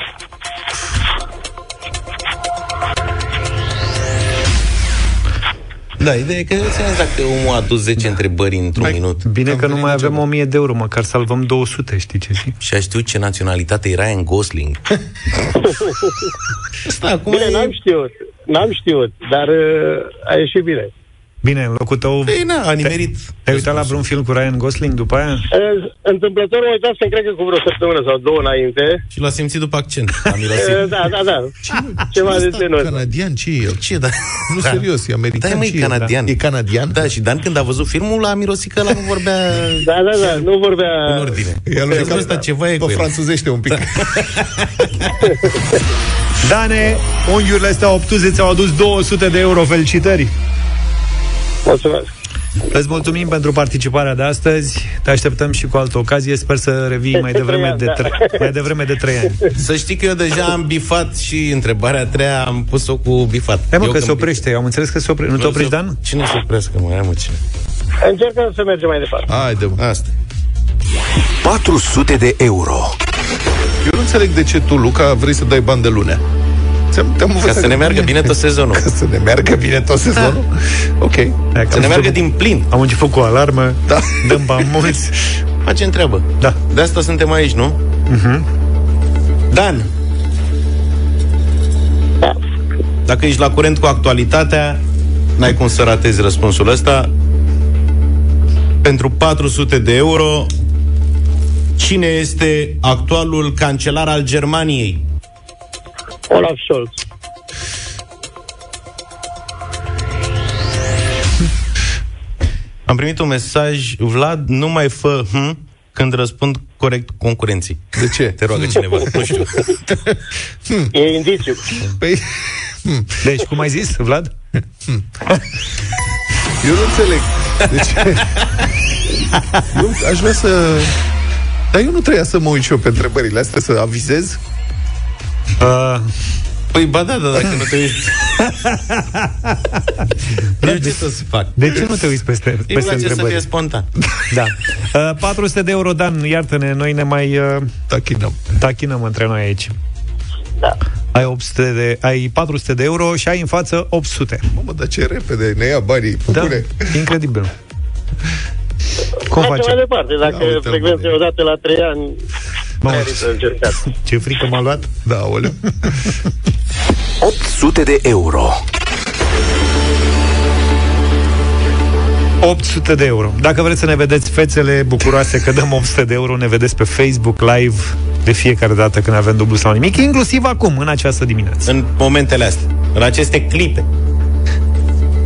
Speaker 4: Da, ideea e că nu înțeles dacă omul a adus 10 întrebări într-un minut.
Speaker 2: Bine
Speaker 3: Am
Speaker 2: că nu
Speaker 3: venit
Speaker 2: mai
Speaker 3: în
Speaker 2: avem 1000 de euro, măcar salvăm 200, știi ce zic?
Speaker 4: Și a știut ce naționalitate era în Gosling. Asta acum
Speaker 9: Bine,
Speaker 4: e...
Speaker 9: n-am știut. N-am știut, dar uh, a ieșit bine.
Speaker 2: Bine, în locul tău...
Speaker 4: Păi, na, a nimerit.
Speaker 2: Te-ai uitat la vreun film cu Ryan Gosling după aia?
Speaker 9: Uh, Întâmplător mă uitasem, cred că cu vreo săptămână sau două înainte.
Speaker 4: Și l-a simțit după accent. A mirosit.
Speaker 9: Uh, Da, da, da. Ceva de genul ăsta.
Speaker 3: Canadian, ce e el?
Speaker 4: Ce, da?
Speaker 3: Nu,
Speaker 4: Da.
Speaker 3: serios, e american.
Speaker 4: Da, măi,
Speaker 3: ce e?
Speaker 4: canadian.
Speaker 3: E canadian?
Speaker 4: Da, și Dan când a văzut filmul a mirosit că ăla nu vorbea
Speaker 9: Da, da, da, nu vorbea...
Speaker 4: în ordine.
Speaker 3: E al lui
Speaker 4: Zic, ăsta ceva e cu
Speaker 3: Pe
Speaker 4: el.
Speaker 3: franțuzește un pic.
Speaker 2: Dane, unghiurile astea obtuze ți-au adus 200 de euro. Felicitări!
Speaker 9: Mulțumesc.
Speaker 2: Îți mulțumim pentru participarea de astăzi. Te așteptăm și cu altă ocazie. Sper să revii mai devreme
Speaker 9: ani,
Speaker 2: de,
Speaker 9: da.
Speaker 2: tre- mai devreme de 3 ani.
Speaker 4: Să știi că eu deja am bifat și întrebarea a treia am pus-o cu bifat.
Speaker 2: Hai mă,
Speaker 4: Eu
Speaker 2: că
Speaker 4: când
Speaker 2: se oprește. Am înțeles că se oprește. Nu te oprești, Dan?
Speaker 4: Cine se oprească, mă? Hai, mă, cine?
Speaker 9: Încercăm să mergem mai departe.
Speaker 3: Haide, mă.
Speaker 4: Asta.
Speaker 1: 400 de euro.
Speaker 3: Eu nu înțeleg de ce tu, Luca, vrei să dai bani de lunea. Ți-am, te-am
Speaker 4: Ca
Speaker 3: învățat
Speaker 4: să ne
Speaker 3: că-
Speaker 4: meargă bine tot sezonul.
Speaker 3: Ca să ne meargă bine tot sezonul? Ok.
Speaker 2: Hai, că
Speaker 4: Să
Speaker 2: am
Speaker 4: ne meargă
Speaker 2: început-
Speaker 4: din plin.
Speaker 2: Am început cu o alarmă,
Speaker 3: Da.
Speaker 2: dăm bani mulți.
Speaker 4: Facem treabă.
Speaker 2: Da.
Speaker 4: De asta suntem aici, nu? Dan. Dacă ești la curent cu actualitatea, n-ai cum să ratezi răspunsul ăsta. Pentru 400 de euro, cine este actualul cancelar al Germaniei?
Speaker 9: Olaf Scholz.
Speaker 4: Am primit un mesaj, Vlad, nu mai fă hm când răspund corect concurenții.
Speaker 3: De ce?
Speaker 4: Te roagă cineva, nu știu.
Speaker 9: E indiciu.
Speaker 3: Păi,
Speaker 2: Deci, cum ai zis, Vlad?
Speaker 3: eu nu înțeleg. De ce? Eu aș vrea să... Dar eu nu trebuia să mă uit și eu pe întrebările astea, să avizez.
Speaker 2: Uh,
Speaker 4: Păi ba da, da, dacă nu te uiți. Eu ce să fac?
Speaker 2: de ce nu te uiți peste,
Speaker 4: Îmi
Speaker 2: peste
Speaker 4: place să fie
Speaker 2: întrebări?
Speaker 4: spontan.
Speaker 2: Da. Uh, 400 de euro, Dan, iartă-ne, noi ne mai uh,
Speaker 3: Tachinăm.
Speaker 2: tachinăm între noi aici.
Speaker 9: Da.
Speaker 2: Ai, 800 de, ai 400 de euro și ai în față 800.
Speaker 3: Mamă, dar ce repede ne ia banii.
Speaker 2: Da,
Speaker 3: Bune.
Speaker 2: incredibil. Cum
Speaker 9: Mergem mai
Speaker 2: facem?
Speaker 9: departe. Dacă
Speaker 3: Ia uite-l,
Speaker 9: frecvența
Speaker 3: bă,
Speaker 9: e odată la trei ani,
Speaker 2: Mamă,
Speaker 9: merită încercat.
Speaker 2: ce frică m-a luat.
Speaker 3: Da, oleu.
Speaker 1: 800 de euro.
Speaker 2: 800 de euro. Dacă vreți să ne vedeți fețele bucuroase că dăm 800 de euro, ne vedeți pe Facebook Live de fiecare dată când avem dublu sau nimic, inclusiv acum, în această dimineață.
Speaker 4: În momentele astea, în aceste clipe.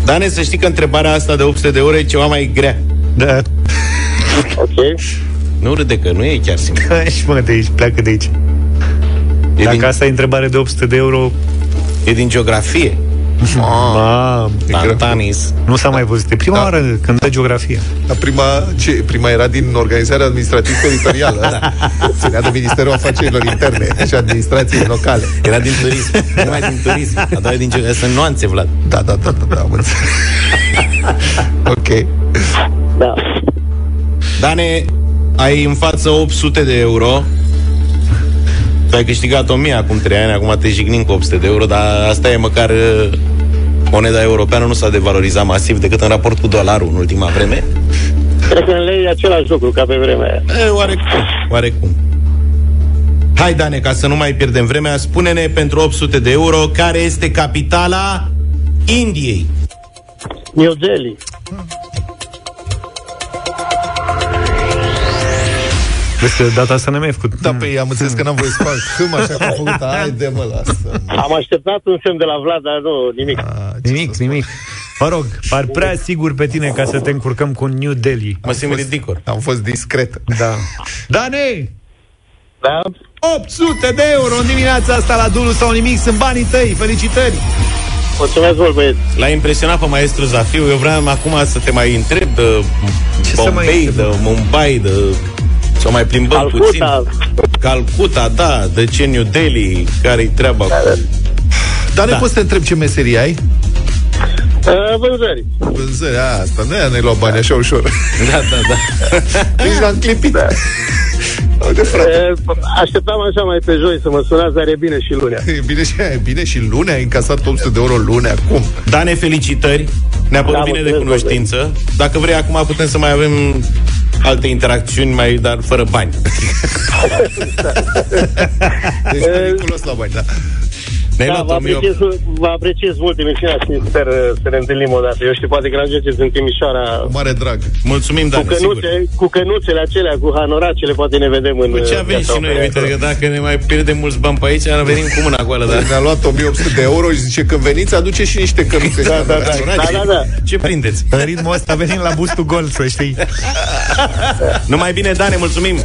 Speaker 4: Dane, să știi că întrebarea asta de 800 de euro e ceva mai grea.
Speaker 2: Da.
Speaker 9: Ok.
Speaker 4: Nu râde că nu e chiar simplu.
Speaker 2: și pune de aici, pleacă de aici.
Speaker 4: E,
Speaker 2: Dacă
Speaker 4: din,
Speaker 2: asta e întrebare de 800 de euro,
Speaker 4: e din geografie.
Speaker 2: mam,
Speaker 4: Tantanis.
Speaker 2: nu s-a mai văzut. E prima
Speaker 3: Da.
Speaker 2: oară când dă geografie.
Speaker 3: Dar prima, ce, prima era din organizarea administrativ-teritorială. Da. Ținea de Ministerul Afacerilor Interne și administrației locale.
Speaker 4: Era din turism. Numai din turism. A doua e din geografie. Sunt nuanțe, Vlad.
Speaker 3: Da, da, da, da, da am înțeles. ok.
Speaker 9: Da.
Speaker 4: Dane, ai în față 800 de euro. Tu ai câștigat 1000 acum 3 ani, acum te jignim cu 800 de euro, dar asta e măcar uh, moneda europeană nu s-a devalorizat masiv decât în raport cu dolarul în ultima vreme.
Speaker 9: Cred că în lei e același lucru ca pe vremea aia.
Speaker 4: E, oarecum, oarecum. Hai, Dane, ca să nu mai pierdem vremea, spune-ne pentru 800 de euro care este capitala Indiei.
Speaker 9: New Delhi.
Speaker 2: Vezi că data asta n-am mai făcut.
Speaker 3: Da, pe am înțeles că n-am voie să fac hâm așa că am făcut. Haide, mă, lasă.
Speaker 9: Am așteptat un semn de la Vlad, dar nu, nimic.
Speaker 3: A, ce
Speaker 2: Nimic,
Speaker 3: să
Speaker 2: nimic. Mă rog, par prea sigur pe tine ca să te încurcăm cu New Delhi.
Speaker 4: Mă simt ridicol.
Speaker 3: spun? Am fost discret.
Speaker 2: Da. Dane,
Speaker 9: Da?
Speaker 2: 800 de euro în dimineața asta la dublu sau nimic sunt banii tăi. Felicitări!
Speaker 9: Mulțumesc mult, băieți.
Speaker 4: L-a impresionat pe maestru Zafiu. Eu vreau acum să te mai întreb de
Speaker 2: Ce să mai
Speaker 4: Bombay,
Speaker 2: întreb?
Speaker 4: de Mumbai, de... Să o mai plimbăm puțin.
Speaker 9: Calcuta.
Speaker 4: Calcuta, da, de ce New Delhi, care-i treaba cu...
Speaker 3: Dar ne
Speaker 4: Da.
Speaker 3: poți să te întreb ce meserie ai?
Speaker 9: Uh, vânzări.
Speaker 3: Vânzări, a, asta nu e ne luat bani așa ușor.
Speaker 4: Da, da, da.
Speaker 3: Nici l-am clipit. Da. Uite, frate.
Speaker 9: Uh, așteptam așa mai pe joi să mă sunați, dar e bine și lunea.
Speaker 3: E bine și e bine și luni ai încasat 800 de euro luni acum.
Speaker 4: Dane, felicitări. Ne-a părut
Speaker 9: Da,
Speaker 4: bine de
Speaker 9: mulțumesc,
Speaker 4: cunoștință. Dacă vrei, acum putem să mai avem alte interacțiuni, mai dar fără bani.
Speaker 3: Deci periculos la bani, da.
Speaker 4: Ne-ai
Speaker 9: Da,
Speaker 4: luat
Speaker 9: vă
Speaker 4: 1008.
Speaker 9: apreciez, vă apreciez mult emisiunea și sper uh, să ne întâlnim o dată. Eu știu, poate când ajungeți în Timișoara
Speaker 3: Cu mare drag.
Speaker 4: Mulțumim,
Speaker 9: cu,
Speaker 4: Dane, sigur.
Speaker 9: cănuțe, cu cănuțele acelea, cu hanoracele, poate ne vedem în
Speaker 4: Cu ce
Speaker 9: uh,
Speaker 4: avem
Speaker 9: viața
Speaker 4: și noi,
Speaker 9: oferă.
Speaker 4: uite, că dacă ne mai pierdem mulți bani pe aici, venim cu mâna goală, dar...
Speaker 3: Ne-a luat 1800 de euro și zice când veniți aduce și niște căruțe.
Speaker 9: Da, da, da, da, da, da.
Speaker 4: Ce prindeți?
Speaker 2: În ritmul ăsta venim la bustul gol, să știi.
Speaker 4: Numai bine, Dane, mulțumim!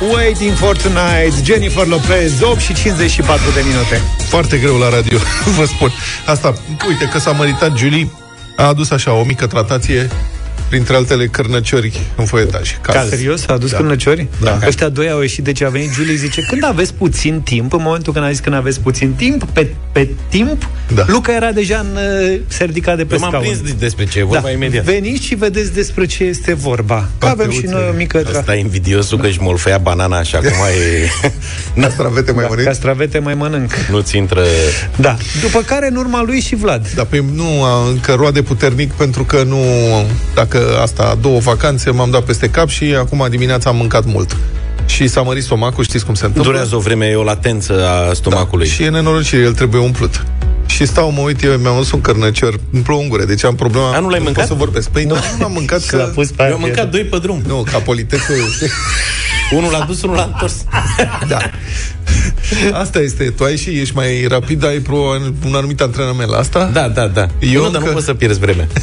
Speaker 2: Waiting for Tonight, Jennifer Lopez, 8 și 54 de minute.
Speaker 3: Foarte greu la radio, vă spun. Asta, uite că s-a măritat Julie, a adus așa o mică tratație printre altele cărnăciori în foietaj.
Speaker 2: Ca serios? A adus
Speaker 3: Da.
Speaker 2: da. cârnăciori?
Speaker 3: Da.
Speaker 2: Ăștia doi au ieșit, deci a venit Julie zice, când aveți puțin timp, în momentul când a zis când aveți puțin timp, pe, pe timp,
Speaker 3: Da.
Speaker 2: Luca era deja în uh, se ridica de pe
Speaker 4: Eu m-am
Speaker 2: scaun.
Speaker 4: prins despre ce e vorba imediat.
Speaker 2: Veniți și vedeți despre ce este vorba. Că
Speaker 3: Poate
Speaker 2: avem și
Speaker 3: uite,
Speaker 2: noi o mică tra-
Speaker 4: Asta e invidiosul că își molfea banana și acum e...
Speaker 3: Castravete mai mănânc.
Speaker 2: castravete mai mănânc.
Speaker 4: Nu-ți intră...
Speaker 2: Da. După care, în urma lui și Vlad.
Speaker 3: Dar pe nu a încă roade puternic pentru că nu, dacă asta, două vacanțe m-am dat peste cap și acum dimineața am mâncat mult. Și s-a mărit stomacul, știți cum se întâmplă?
Speaker 4: Durează o vreme, e o latență a stomacului.
Speaker 3: Da. Și e nenorocire, el trebuie umplut. Și stau, mă uit, eu mi-am adus un cărnăcior, îmi plouă în gură, deci am problema...
Speaker 4: A, nu l-ai
Speaker 3: pot
Speaker 4: mâncat?
Speaker 3: să vorbesc. Păi nu, nu am mâncat
Speaker 2: S-a
Speaker 3: că...
Speaker 2: pus pe
Speaker 4: Eu am mâncat doi pe drum.
Speaker 3: Nu, ca politețe...
Speaker 4: Unul l-a dus, unul l-a întors.
Speaker 3: da. Asta este, tu ai și ești mai rapid, ai pro un anumit antrenament la asta.
Speaker 4: Da, da, da.
Speaker 3: Eu
Speaker 4: Eu nu, dar
Speaker 3: încă-
Speaker 4: nu poți să pierzi vreme.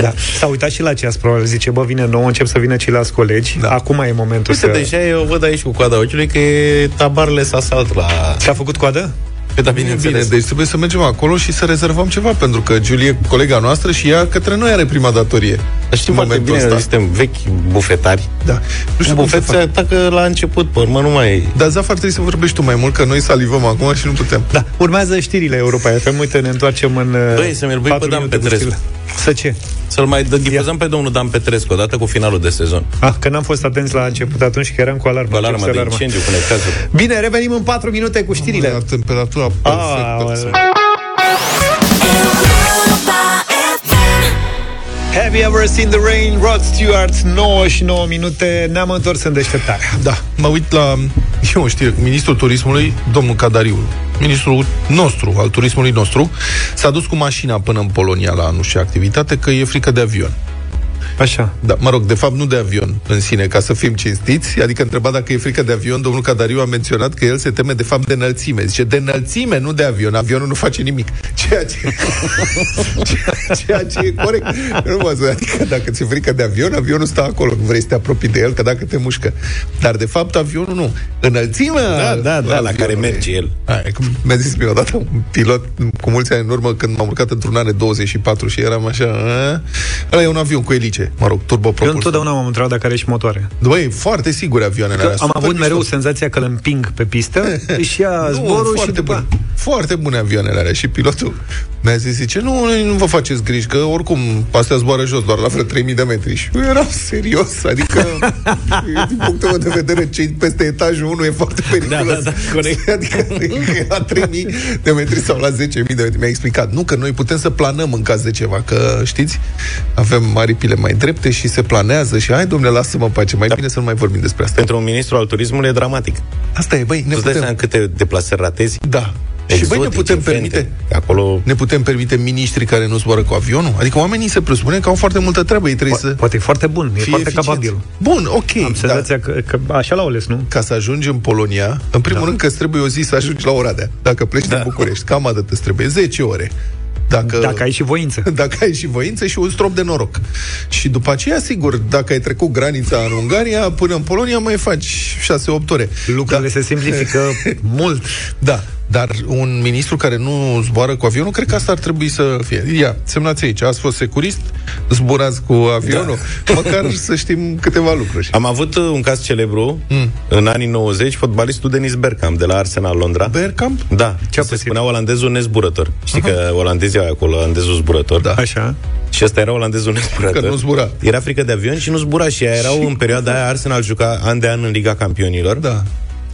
Speaker 2: Da. S-a uitat și la ceas, probabil. Zice, bă, vine nou, încep să vină ceilalți colegi.
Speaker 3: Da.
Speaker 2: Acum e momentul
Speaker 4: Uite,
Speaker 2: să...
Speaker 4: deja eu văd aici cu coada ochiului că e tabarele să asalt la...
Speaker 2: Ți-a făcut coadă?
Speaker 4: Pe da,
Speaker 3: Bine,
Speaker 4: bineînțeles.
Speaker 3: deci trebuie să mergem acolo și să rezervăm ceva, pentru că Julie e colega noastră și ea către noi are prima datorie.
Speaker 4: Dar știm
Speaker 3: În
Speaker 4: foarte
Speaker 3: momentul
Speaker 4: bine,
Speaker 3: ăsta.
Speaker 4: noi suntem vechi bufetari.
Speaker 3: Da. Nu știu cum să
Speaker 4: Bufet se
Speaker 3: fac.
Speaker 4: atacă la început, pe urmă nu mai...
Speaker 3: Dar Zafar trebuie să vorbești tu mai mult, că noi salivăm acum și nu putem.
Speaker 2: Da. Urmează știrile Europa FM. Uite, ne întoarcem în uh,
Speaker 4: Băi, să-mi-l pui
Speaker 2: patru
Speaker 4: pe Dan
Speaker 2: minute cu
Speaker 4: Petrescu.
Speaker 2: știrile. Să ce?
Speaker 4: Să-l mai dă- difuzăm pe domnul Dan Petrescu odată cu finalul de sezon.
Speaker 2: Ah, că n-am fost atenți la început atunci că eram cu alarmă.
Speaker 4: Cu alarma
Speaker 2: Încep
Speaker 4: de
Speaker 2: să alarmă.
Speaker 4: incendiu, cu necazuri.
Speaker 2: Bine, revenim în 4 minute cu știrile.
Speaker 3: La temperatura
Speaker 2: Ah,
Speaker 3: perfectă.
Speaker 2: Have you ever seen the rain? Rod Stewart, 9 și 9 minute. Ne-am întors în deșteptarea.
Speaker 3: Da, mă uit la eu o știre, ministrul turismului, domnul Cadariu, ministrul nostru, al turismului nostru, s-a dus cu mașina până în Polonia la nu știu activitate, că e frică de avion.
Speaker 2: Așa.
Speaker 3: Da, mă rog, de fapt nu de avion în sine, ca să fim cinstiți, adică întreba dacă e frică de avion, domnul Cadariu a menționat că el se teme de fapt de înălțime. Zice, de înălțime, nu de avion. Avionul nu face nimic. Ceea ce, ceea, ceea ce e corect. Nu mă zic, adică dacă ți-e frică de avion, avionul stă acolo, nu vrei să te apropii de el, că dacă te mușcă. Dar de fapt avionul nu. Înălțimea
Speaker 4: Da, da, da, la care
Speaker 3: avionului.
Speaker 4: merge el.
Speaker 3: Aia, cum mi-a zis mie odată un pilot cu mulți ani în urmă când m-am urcat într-un an 24 și eram așa "A?" ăla e un avion cu elice, mă rog,
Speaker 2: Eu
Speaker 3: turbopropulsor.
Speaker 2: întotdeauna m-am întrebat dacă are și motoare.
Speaker 3: Băi, foarte sigur avioanele
Speaker 2: Că
Speaker 3: alea.
Speaker 2: am
Speaker 3: super
Speaker 2: avut mereu
Speaker 3: mișto.
Speaker 2: senzația că îl împing pe pistă, își ia
Speaker 3: Nu,
Speaker 2: zborul și
Speaker 3: foarte
Speaker 2: după...
Speaker 3: bune. Foarte bune avioanele alea și pilotul mi-a zis, zice, nu, nu, nu vă faceți griji, că oricum astea zboară jos, doar la vreo 3000 de metri. Și eu eram serios, adică din punctul meu de vedere, cei peste etajul 1 e foarte periculos.
Speaker 4: Da, da, da, corect.
Speaker 3: Adică e la 3000 de metri sau la 10.000 de metri. Mi-a explicat, nu, că noi putem să planăm în caz de ceva, că știți, avem aripile mai drepte și se planează și hai, domnule, lasă-mă în pace, mai bine să nu mai vorbim despre asta.
Speaker 4: Pentru un ministru al turismului e dramatic.
Speaker 3: Asta e, băi, ne
Speaker 4: Tu îți dai seama
Speaker 3: putem...
Speaker 4: câte deplasări ratezi?
Speaker 3: Da. Și băi, ne
Speaker 4: Exotice,
Speaker 3: putem
Speaker 4: fente.
Speaker 3: permite
Speaker 4: Acolo...
Speaker 3: ne putem permite miniștri care nu zboară cu avionul? Adică oamenii se presupune că au foarte multă treabă, ei trebuie
Speaker 2: Po-
Speaker 3: să
Speaker 2: Poate e foarte bun, e
Speaker 3: fie
Speaker 2: foarte
Speaker 3: eficienți.
Speaker 2: capabil.
Speaker 3: Bun, ok.
Speaker 2: Am
Speaker 3: da.
Speaker 2: senzația că, că așa l-au ales, nu?
Speaker 3: Ca să ajungi în Polonia, în primul
Speaker 2: Da.
Speaker 3: rând că îți trebuie o zi să ajungi la Oradea. Dacă pleci da. din București, cam atât îți trebuie 10 ore. Dacă,
Speaker 2: Dacă ai și voință.
Speaker 3: dacă ai și voință și un strop de noroc. Și după aceea, sigur, dacă ai trecut granița în Ungaria, până în Polonia mai faci 6-8 ore.
Speaker 2: Lucrurile se simplifică mult.
Speaker 3: Da, Dar un ministru care nu zboară cu avionul, cred că asta ar trebui să fie. Ia, semnați aici, ați fost securist, zburați cu avionul, da. măcar să știm câteva lucruri.
Speaker 4: Am avut uh, un caz celebru mm. în anii 90, fotbalistul Denis Bergkamp de la Arsenal Londra.
Speaker 3: Bergkamp?
Speaker 4: Da, ce se spunea olandezul nezburător. Știi Aha. că olandezii au acolo olandezul zburător.
Speaker 3: Da.
Speaker 2: Așa.
Speaker 4: Și ăsta era olandezul nezburător.
Speaker 3: Că nu zbura.
Speaker 4: Era frică de avion și nu zbura și aia erau în perioada aia Arsenal juca an de an în Liga Campionilor.
Speaker 3: Da.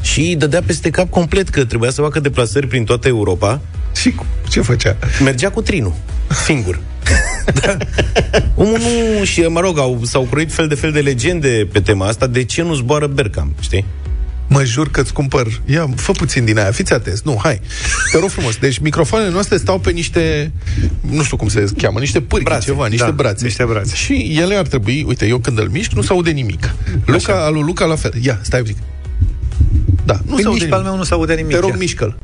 Speaker 4: Și dădea peste cap complet că trebuia să facă deplasări prin toată Europa.
Speaker 3: Și cu- ce făcea?
Speaker 4: Mergea cu trinul, singur. da. Omul nu... Și, mă rog, au, s-au croit fel de fel de legende pe tema asta. De ce nu zboară Bergkamp, știi?
Speaker 3: Mă jur că îți cumpăr. Ia, fă puțin din aia, fiți atenți. Nu, hai. Te rog frumos. Deci microfoanele noastre stau pe niște, nu știu cum se cheamă, niște pârghi,
Speaker 4: Brațe,
Speaker 3: ceva, niște
Speaker 2: da,
Speaker 3: brațe.
Speaker 2: niște brațe.
Speaker 3: Și ele ar trebui, uite, eu când îl mișc, nu se aude nimic. Luca, alu Luca la fel. Ia, stai un pic. Da, nu
Speaker 2: Păi
Speaker 3: se aude
Speaker 2: nici pe al
Speaker 3: nimic.
Speaker 2: meu nu se aude nimic.
Speaker 3: Te rog,
Speaker 2: ia.
Speaker 3: mișcă-l.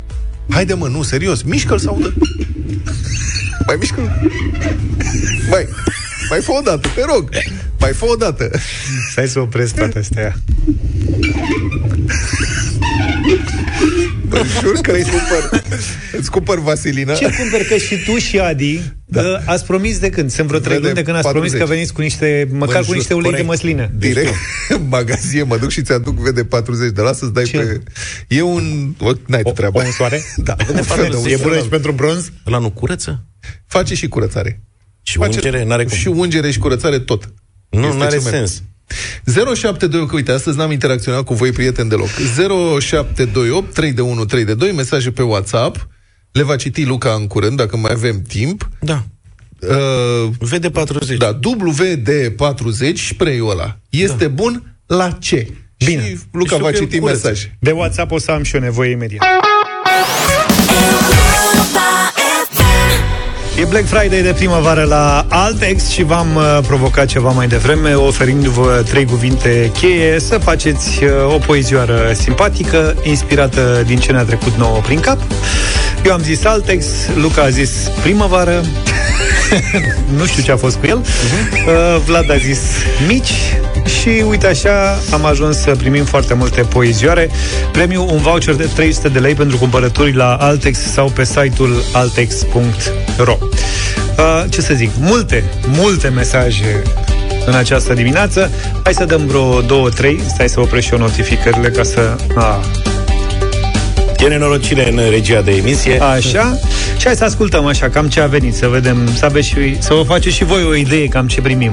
Speaker 3: Haide mă, nu, serios, mișcă-l să audă. Mai mișcă Mai, mai fă o dată, te rog. Mai fă o dată.
Speaker 2: Stai să opresc toate astea.
Speaker 3: Bă, jur că îți cumpăr, îți cumpăr vaselina.
Speaker 2: Ce cumpăr că și tu și Adi da. ați promis de când? Sunt vreo trei
Speaker 3: Vede,
Speaker 2: luni de când ați
Speaker 3: 40.
Speaker 2: promis că veniți cu niște, măcar cu
Speaker 3: jur,
Speaker 2: niște ulei de
Speaker 3: corect.
Speaker 2: măslină.
Speaker 3: Direct în magazie mă duc și ți-aduc VD40 de la să-ți dai
Speaker 2: Ce?
Speaker 3: pe... E un... O, n-ai tu treaba.
Speaker 2: o însoare?
Speaker 3: Da. un fel de
Speaker 2: E
Speaker 3: unsoare.
Speaker 2: bună și pentru bronz?
Speaker 4: Ăla nu curăță?
Speaker 3: Face și curățare.
Speaker 4: Și ungere? N-are cum.
Speaker 3: Și ungere și curățare tot.
Speaker 4: Nu,
Speaker 3: Este
Speaker 4: n-are
Speaker 3: cel mai
Speaker 4: sens.
Speaker 3: Bun. 072, că uite, astăzi n-am interacționat cu voi, prieteni, deloc. 0728 3 de 1 3 de 2, mesaje pe WhatsApp. Le va citi Luca în curând, dacă mai avem timp.
Speaker 4: Da.
Speaker 3: Uh,
Speaker 4: VD40.
Speaker 3: da, WD40, spray-ul ăla. Este da. bun la ce?
Speaker 2: Bine.
Speaker 3: Și Luca
Speaker 4: Și
Speaker 3: va
Speaker 4: știu că
Speaker 3: citi
Speaker 4: curăță.
Speaker 3: mesaje.
Speaker 2: De WhatsApp o să am și eu nevoie imediat. E Black Friday de primăvară la Altex și v-am uh, provocat ceva mai devreme, oferindu-vă trei cuvinte cheie să faceți uh, o poezioară simpatică, inspirată din ce ne-a trecut nouă prin cap. Eu am zis Altex, Luca a zis primăvară, nu știu ce a fost cu el, uh, Vlad a zis mici și uite așa am ajuns să primim foarte multe poezioare. Premiu un voucher de 300 de lei pentru cumpărături la Altex sau pe site-ul altex.ro uh, Ce să zic, multe, multe mesaje în această dimineață. Hai să dăm vreo două, trei. Stai să opresc și eu notificările ca să... A,
Speaker 4: E nenorocire în regia de emisie.
Speaker 2: Așa. Și hai să ascultăm așa cam ce a venit, să vedem, să aveți și, să vă faceți și voi o idee cam ce primim.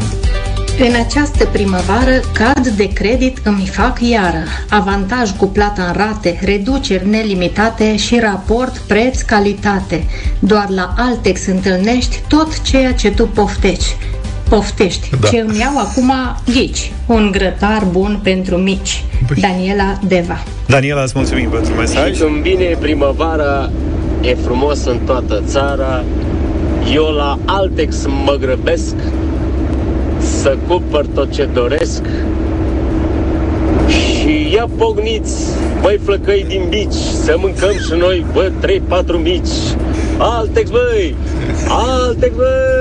Speaker 12: În această primăvară, card de credit îmi fac iară. Avantaj cu plata în rate, reduceri nelimitate și raport preț-calitate. Doar la Altex întâlnești tot ceea ce tu poftești. Poftești.
Speaker 3: Da.
Speaker 12: Da. Ce îmi iau acum ghici. Un grătar bun pentru mici. Daniela Deva.
Speaker 2: Daniela, îți mulțumim pentru mesaj.
Speaker 13: Și când vine primăvara, e frumos în toată țara. Eu la Altex mă grăbesc să cumpăr tot ce doresc. Și ia pogniți, băi flăcăi din bici, să mâncăm și noi, bă, 3-4 mici. Altex, băi! Altex, băi!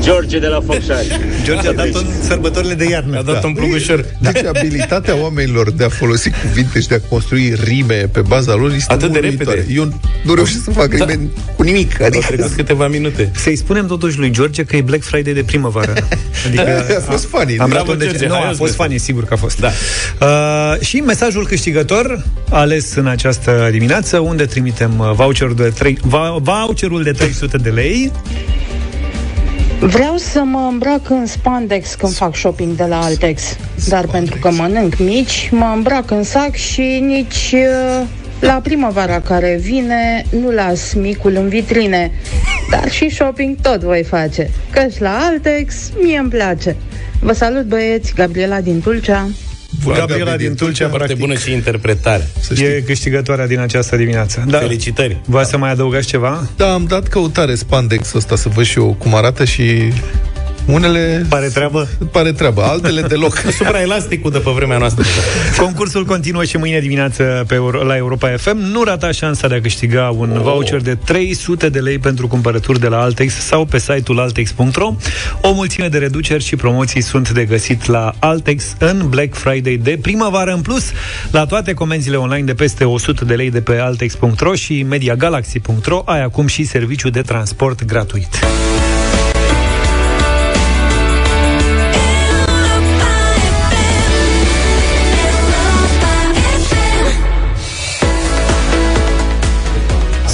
Speaker 13: George de la Focșani.
Speaker 2: George a dat în sărbătorile de iarnă.
Speaker 4: A dat un plugușor.
Speaker 3: Deci abilitatea oamenilor de a folosi cuvinte și de a construi rime pe baza lor este
Speaker 4: Atât de
Speaker 3: uluitoare.
Speaker 4: repede.
Speaker 3: Eu nu reușesc să fac rime cu nimic.
Speaker 4: Au
Speaker 3: Adică
Speaker 4: trecut câteva minute.
Speaker 2: Să-i spunem totuși lui George că e Black Friday de primăvară. Adică
Speaker 3: a fost funny.
Speaker 2: am
Speaker 3: Bravo,
Speaker 2: dat un
Speaker 4: George,
Speaker 2: dece- Nu,
Speaker 4: hai,
Speaker 2: a
Speaker 4: eu
Speaker 2: fost
Speaker 4: spun.
Speaker 2: funny, sigur că a fost.
Speaker 4: Da.
Speaker 2: Uh, și mesajul câștigător ales în această dimineață, unde trimitem uh, voucherul de, 3, voucherul de 300 de lei.
Speaker 14: Vreau să mă îmbrac în spandex când fac shopping de la Altex. Dar pentru că mănânc mici, mă îmbrac în sac și nici uh, la primăvara care vine nu las micul în vitrine. Dar și shopping tot voi face. Căci la Altex mie îmi place. Vă salut băieți, Gabriela din Tulcea.
Speaker 2: Gabriela din Tulcea,
Speaker 4: Foarte
Speaker 2: practic,
Speaker 4: bună și interpretare.
Speaker 3: Să știi.
Speaker 2: e câștigătoarea din această dimineață. Da.
Speaker 4: Felicitări.
Speaker 2: Vă să mai adăugați ceva?
Speaker 3: Da, am dat căutare spandex ăsta să văd și eu cum arată și Unele
Speaker 2: Pare treabă?
Speaker 3: pare treabă, altele deloc.
Speaker 4: Supraelasticul de pe vremea noastră.
Speaker 2: Concursul continuă și mâine dimineață pe Euro- la Europa FM. Nu rata șansa de a câștiga un oh. voucher de 300 de lei pentru cumpărături de la Altex sau pe site-ul altex.ro. O mulțime de reduceri și promoții sunt de găsit la Altex în Black Friday de primăvară în plus. La toate comenzile online de peste 100 de lei de pe altex.ro și mediagalaxy.ro ai acum și serviciu de transport gratuit.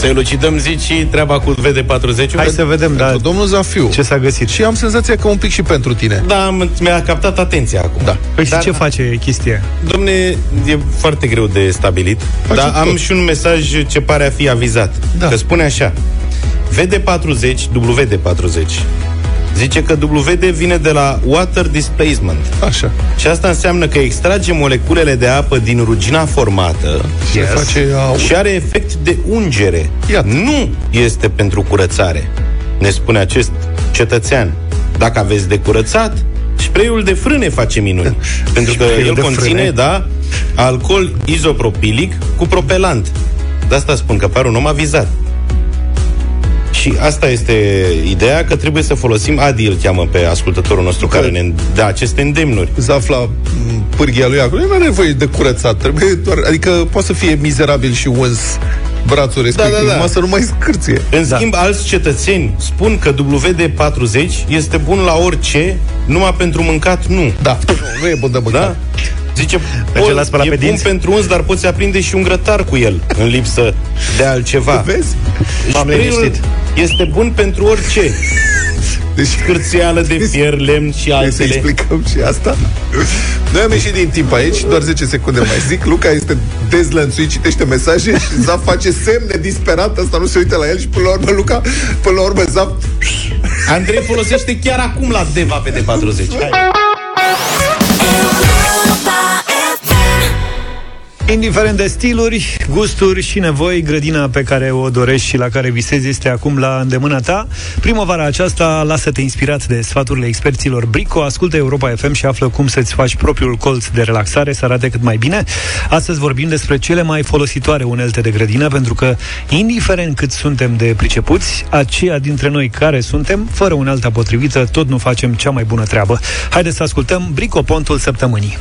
Speaker 4: Să elucidăm, zici, treaba cu VD40.
Speaker 2: Hai să vedem, da,
Speaker 3: Domnul Zafiu.
Speaker 2: ce s-a găsit.
Speaker 3: Și am senzația că un pic și pentru tine.
Speaker 4: Da, am- mi-a captat atenția acum.
Speaker 3: Da.
Speaker 2: Păi și
Speaker 4: Dar-
Speaker 2: ce face chestia?
Speaker 4: Domne, e foarte greu de stabilit,
Speaker 3: Face
Speaker 4: dar am
Speaker 3: tot.
Speaker 4: și un mesaj ce pare a fi avizat.
Speaker 3: Da.
Speaker 4: Că spune așa, VD40, WD40, zice că WD vine de la Water Displacement.
Speaker 3: Așa.
Speaker 4: Și asta înseamnă că extrage moleculele de apă din rugina formată
Speaker 3: Se face au...
Speaker 4: și are efect de ungere.
Speaker 3: Iată.
Speaker 4: Nu este pentru curățare, ne spune acest cetățean. Dacă aveți de curățat, spray-ul de frâne face minuni. pentru că
Speaker 2: Spray-ul
Speaker 4: el
Speaker 2: de
Speaker 4: conține,
Speaker 2: frâne.
Speaker 4: da, alcool izopropilic cu propelant. De asta spun că par un om avizat. Și asta este ideea, că trebuie să folosim, Adi îl cheamă pe ascultătorul nostru care ne dă aceste îndemnuri.
Speaker 3: Zafla m, pârghia lui acolo, nu are nevoie de curățat, trebuie doar, adică poate să fie mizerabil și uns brațul respectiv,
Speaker 4: da, da.
Speaker 3: numai să nu mai scârție.
Speaker 4: În da. schimb, alți cetățeni spun că WD-40 este bun la orice, numai pentru mâncat nu.
Speaker 3: Da, nu, nu e bun de mâncat.
Speaker 4: Da? Zice,
Speaker 2: Merge
Speaker 4: bun,
Speaker 2: la spălat
Speaker 4: e
Speaker 2: pe
Speaker 4: bun
Speaker 2: dinți?
Speaker 4: pentru uns, dar poți aprinde și un grătar cu el, în lipsă de altceva.
Speaker 3: Vezi?
Speaker 2: M-am
Speaker 4: Spray-ul
Speaker 2: liniștit.
Speaker 4: este bun pentru orice.
Speaker 3: Deci
Speaker 4: Cârțeală de fier, lemn și
Speaker 3: Vrei să
Speaker 4: altele.
Speaker 3: explicăm și asta? Noi am ieșit din timp aici, doar 10 secunde mai zic. Luca este dezlănțuit, citește mesaje și Zaf face semne disperat, asta nu se uită la el și până la urmă Luca, până la urmă Zaf
Speaker 4: Andrei folosește chiar acum la Deva pe D40. Hai.
Speaker 2: Indiferent de stiluri, gusturi și nevoi, grădina pe care o dorești și la care visezi este acum la îndemâna ta. Primăvara aceasta, lasă-te inspirat de sfaturile experților Brico, ascultă Europa FM și află cum să-ți faci propriul colț de relaxare să arate cât mai bine. Astăzi vorbim despre cele mai folositoare unelte de grădină, pentru că, indiferent cât suntem de pricepuți, aceia dintre noi care suntem, fără unealta potrivită, tot nu facem cea mai bună treabă. Haideți să ascultăm Brico Pontul săptămânii.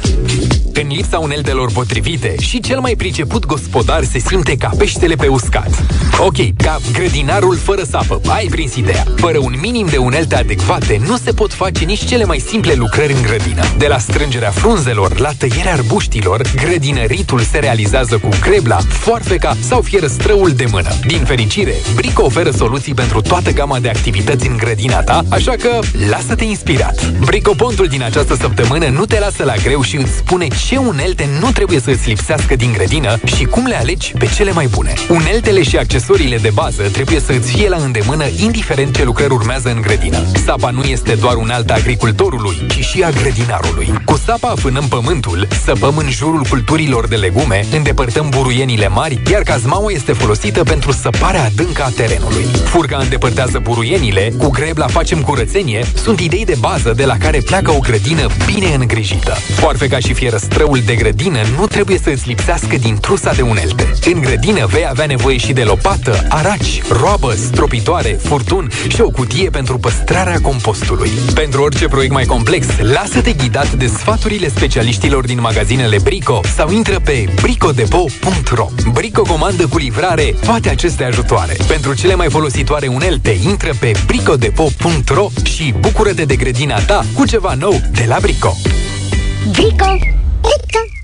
Speaker 15: În lipsa uneltelor potrivite, și cel mai priceput gospodar se simte ca peștele pe uscat. Ok, ca grădinarul fără sapă, ai prins ideea. Fără un minim de unelte adecvate, nu se pot face nici cele mai simple lucrări în grădină. De la strângerea frunzelor la tăierea arbuștilor, grădinăritul se realizează cu grebla, foarfeca sau fierăstrăul de mână. Din fericire, Brico oferă soluții pentru toată gama de activități în grădina ta, așa că lasă-te inspirat. Bricopontul din această săptămână nu te lasă la greu și îți spune ce unelte nu trebuie să îți lipsească din grădină și cum le alegi pe cele mai bune. Uneltele și accesoriile de bază trebuie să îți fie la îndemână indiferent ce lucrări urmează în grădină. Sapa nu este doar unealta agricultorului, ci și a grădinarului. Cu sapa afânăm pământul, săpăm în jurul culturilor de legume, îndepărtăm buruienile mari, iar cazmaua este folosită pentru săparea adâncă a terenului. Furca îndepărtează buruienile, cu grebla facem curățenie, sunt idei de bază de la care pleacă o grădină bine îngrijită. Foarfeca și fierăstrăul de grădină nu trebuie să îți lipsească din trusa de unelte. În grădină vei avea nevoie și de lopată, araci, roabă, stropitoare, furtun și o cutie pentru păstrarea compostului. Pentru orice proiect mai complex, lasă-te ghidat de sfaturile specialiștilor din magazinele Brico sau intră pe bricodepo.ro. Brico comandă cu livrare toate aceste ajutoare. Pentru cele mai folositoare unelte, intră pe bricodepo.ro și bucură-te de grădina ta cu ceva nou de la Brico.
Speaker 12: Brico!
Speaker 2: Brico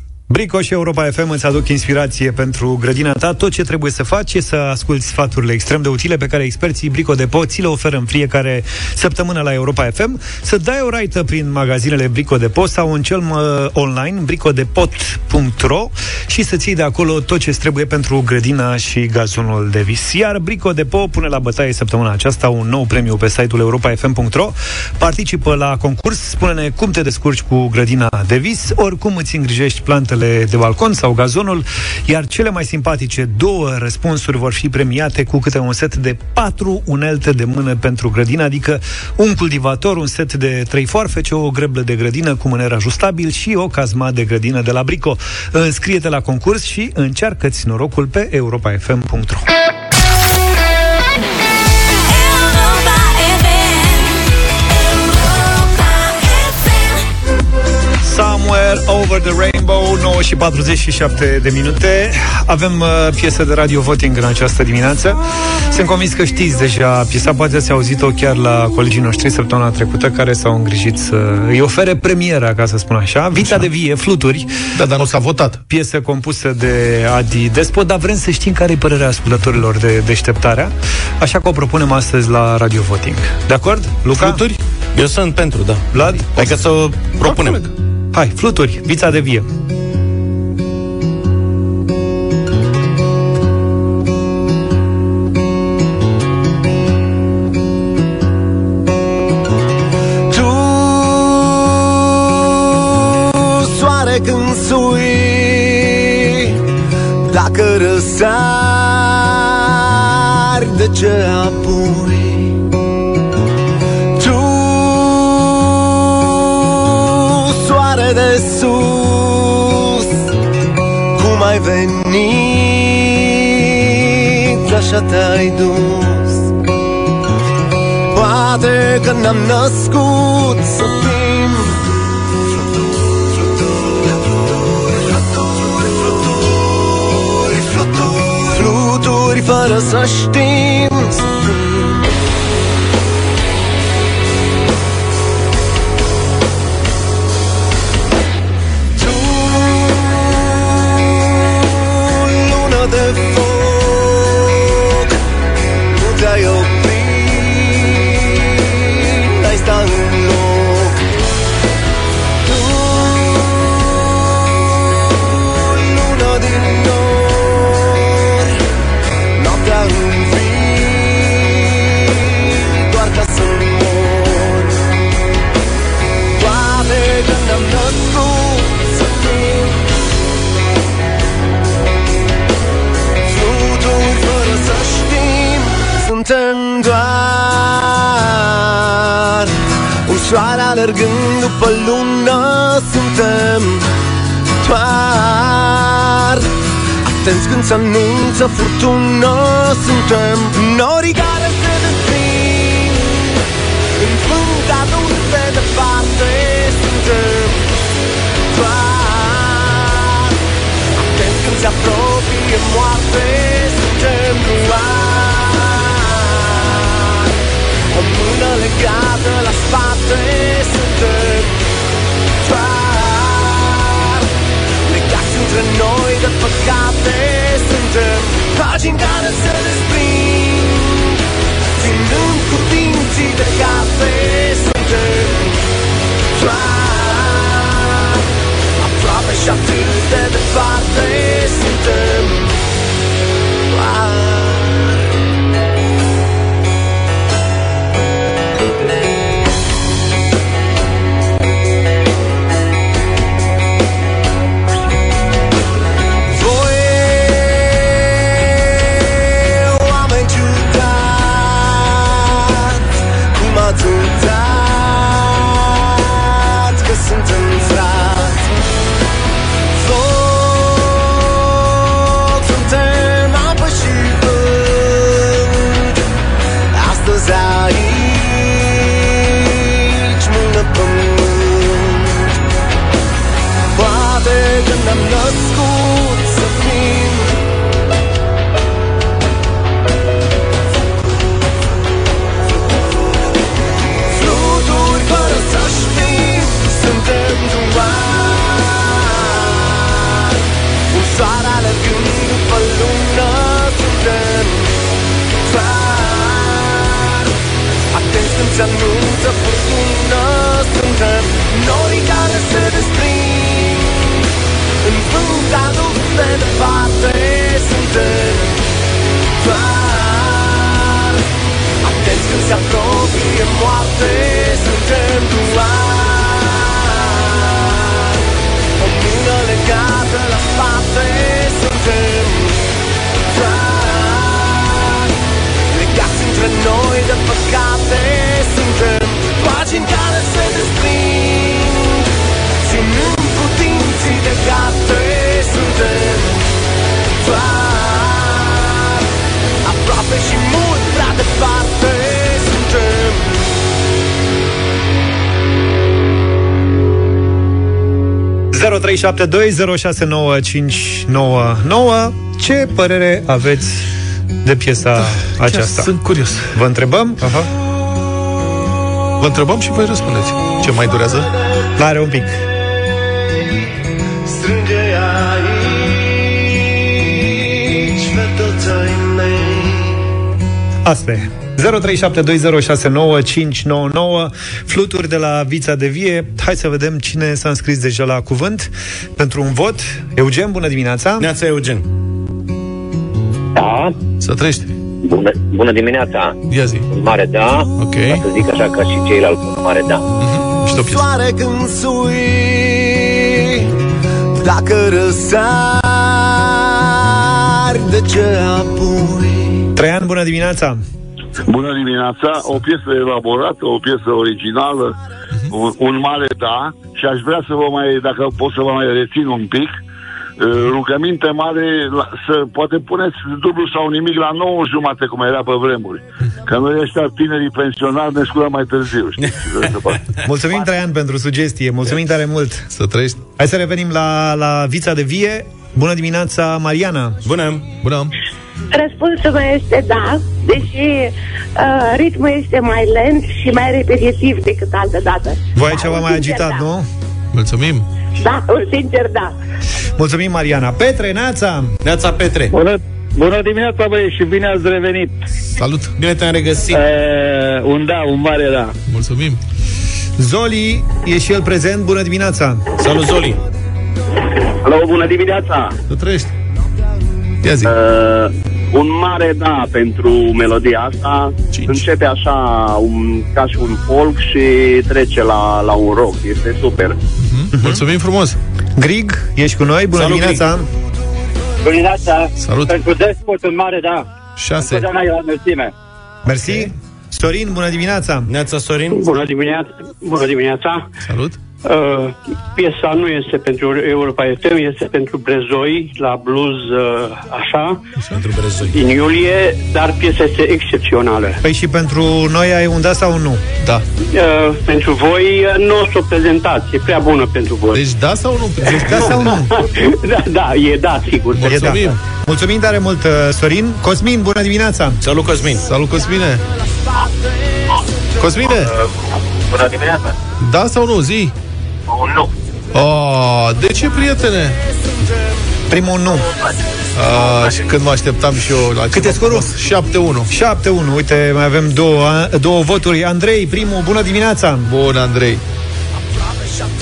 Speaker 2: și Europa FM îți aduc inspirație pentru grădina ta. Tot ce trebuie să faci e să asculti sfaturile extrem de utile pe care experții Brico Depot ți le oferă în fiecare săptămână la Europa FM. Să dai o raită prin magazinele Brico Depot sau în cel mă, online bricodepot.ro și să ții de acolo tot ce trebuie pentru grădina și gazonul de vis. Iar Brico Depot pune la bătaie săptămâna aceasta un nou premiu pe site-ul europafm.ro. Participă la concurs, spune-ne cum te descurci cu grădina de vis, oricum îți îngrijești plantele scaunele de balcon sau gazonul, iar cele mai simpatice două răspunsuri vor fi premiate cu câte un set de patru unelte de mână pentru grădină, adică un cultivator, un set de trei foarfece, o greblă de grădină cu mâner ajustabil și o cazma de grădină de la Brico. Înscrie-te la concurs și încearcă-ți norocul pe europafm.ro Somewhere Over the Rainbow 9 și 47 de minute Avem uh, piesă de radio voting în această dimineață Sunt convins că știți deja piesa Poate ați auzit-o chiar la colegii noștri Săptămâna trecută Care s-au îngrijit să îi ofere premiera Ca să spun așa Vita de vie, fluturi
Speaker 3: Da, dar nu s-a votat
Speaker 2: Piesă compusă de Adi Despot Dar vrem să știm care e părerea ascultătorilor de deșteptarea Așa că o propunem astăzi la radio voting De acord? Luca?
Speaker 3: Fluturi?
Speaker 4: Eu sunt pentru, da.
Speaker 2: Vlad?
Speaker 4: Hai că să o propunem.
Speaker 2: Hai, fluturi, vița de vie
Speaker 16: așa te-ai dus Poate că ne-am născut să fim Fluturi fără să știm soare alergând după lună Suntem doar. Atenți când se anunță furtună Suntem norii care se desprind În vânt adus pe departe Suntem doar. Atenți când se apropie moarte Suntem doar O mână legată la spate Suntem doar Legați între noi de păcate Suntem pagini care se desprind. Ținând cu dinții de carte Suntem doar. Aproape și atât de departe Suntem astăzi aici, Atenți când se anunță furtună Suntem norii care se desprind. În vânt adus de departe Suntem doar. Atenți când se apropie moarte Suntem doar. O mână legată departe Suntem doar. Legați între noi de păcate. Suntem pagini care se desprind Ținând cu dinții de gate Suntem doar Aproape și mult prea departe Suntem
Speaker 2: 0372069599 Ce părere aveți de piesa aceasta?
Speaker 3: Sunt curios.
Speaker 2: Vă întrebăm? Aha.
Speaker 3: Vă întrebăm și voi răspundeți. Ce mai durează?
Speaker 2: Are un pic.
Speaker 16: Strânge aici pe toți ai mei
Speaker 2: Asta e. 0372069599 Fluturi de la Vița de Vie Hai să vedem cine s-a înscris deja la cuvânt Pentru un vot Eugen, bună dimineața
Speaker 4: Neața Eugen
Speaker 17: Da,
Speaker 3: Să trăiești.
Speaker 17: Bună, bună dimineața.
Speaker 3: Ia zi.
Speaker 17: Un mare da,
Speaker 3: Ok.
Speaker 17: ca să zic așa ca și ceilalți, un mare da.
Speaker 3: Mișto piesă.
Speaker 16: Soare când sui Dacă răsari De ce apoi
Speaker 2: Traian, bună dimineața
Speaker 18: Bună dimineața, o piesă elaborată, o piesă originală, un, un mare da și aș vrea să vă mai, dacă pot să vă mai rețin un pic, uh, rugăminte mare la, să poate puneți dublu sau nimic la 9 jumate cum era pe vremuri. Că noi ăștia tinerii pensionari ne sculăm mai târziu, știți?
Speaker 2: Mulțumim, Traian, pentru sugestie Mulțumim tare mult
Speaker 3: Să trăiești.
Speaker 2: Hai să revenim la, la Vița de Vie Bună dimineața, Mariana
Speaker 4: Bună
Speaker 3: Bună
Speaker 7: Răspunsul meu este da, deși uh, ritmul este mai lent și mai repetitiv decât altă dată.
Speaker 2: Voi ai
Speaker 7: Da,
Speaker 2: ceva
Speaker 7: un
Speaker 2: mai
Speaker 7: sincer
Speaker 2: agitat,
Speaker 7: da.
Speaker 2: nu?
Speaker 3: Mulțumim.
Speaker 7: Da, un sincer da.
Speaker 2: Mulțumim, Mariana Petre, Neața
Speaker 4: Neața Petre
Speaker 9: Bună, bună dimineața, băieți, și bine ați revenit.
Speaker 3: Salut.
Speaker 4: Bine te-am regăsit
Speaker 9: Uh, un da, un mare da.
Speaker 3: Mulțumim.
Speaker 2: Zoli e și el prezent, bună dimineața
Speaker 4: Salut Zoli
Speaker 9: Alo, bună dimineața.
Speaker 3: Să trăiești. Ia zi.
Speaker 9: Uh, un mare da pentru melodia asta.
Speaker 3: Cinci.
Speaker 9: Începe așa un, ca și un folk și trece la, la un rock. Este super.
Speaker 3: Mhm. Mulțumim frumos.
Speaker 2: Grig, ești cu noi, bună
Speaker 4: Salut,
Speaker 2: dimineața
Speaker 9: Bună dimineața.
Speaker 3: Salut.
Speaker 9: Pentru despot un mare da.
Speaker 3: 6.
Speaker 9: Totdeauna e la înălțime.
Speaker 2: Mersi Sorin, bună dimineața
Speaker 4: Neața Sorin
Speaker 9: Bună dimineața. Bună dimineața.
Speaker 3: Salut.
Speaker 9: Uh, piesa nu este pentru Europa FM, este pentru Brezoi, la blues, uh, așa,
Speaker 4: Pentru Brezoi
Speaker 9: din iulie, dar piesa este excepțională.
Speaker 2: Păi și pentru noi ai un da sau un nu?
Speaker 3: Da.
Speaker 9: Uh, pentru voi uh, nu o să o prezentați, e prea bună pentru voi.
Speaker 3: Deci da sau nu? Deci
Speaker 2: Da sau nu?
Speaker 9: da, da, e da, sigur.
Speaker 2: E da.
Speaker 3: Mulțumim.
Speaker 2: Mulțumim tare mult, uh, Sorin Cosmin, bună dimineața
Speaker 4: Salut Cosmin
Speaker 3: Salut, Cosmine. Cosmine,
Speaker 17: Bună dimineața.
Speaker 3: da sau nu? Zi.
Speaker 17: Un nu.
Speaker 3: Oh, de ce, prietene?
Speaker 2: Primul nu
Speaker 3: Ah, și când mă așteptam și eu la
Speaker 2: Cât e
Speaker 3: ceva
Speaker 2: scorul?
Speaker 3: frumos. 7-1.
Speaker 2: 7-1, uite, mai avem două, două voturi Andrei, primul, bună dimineața
Speaker 3: Bun, Andrei.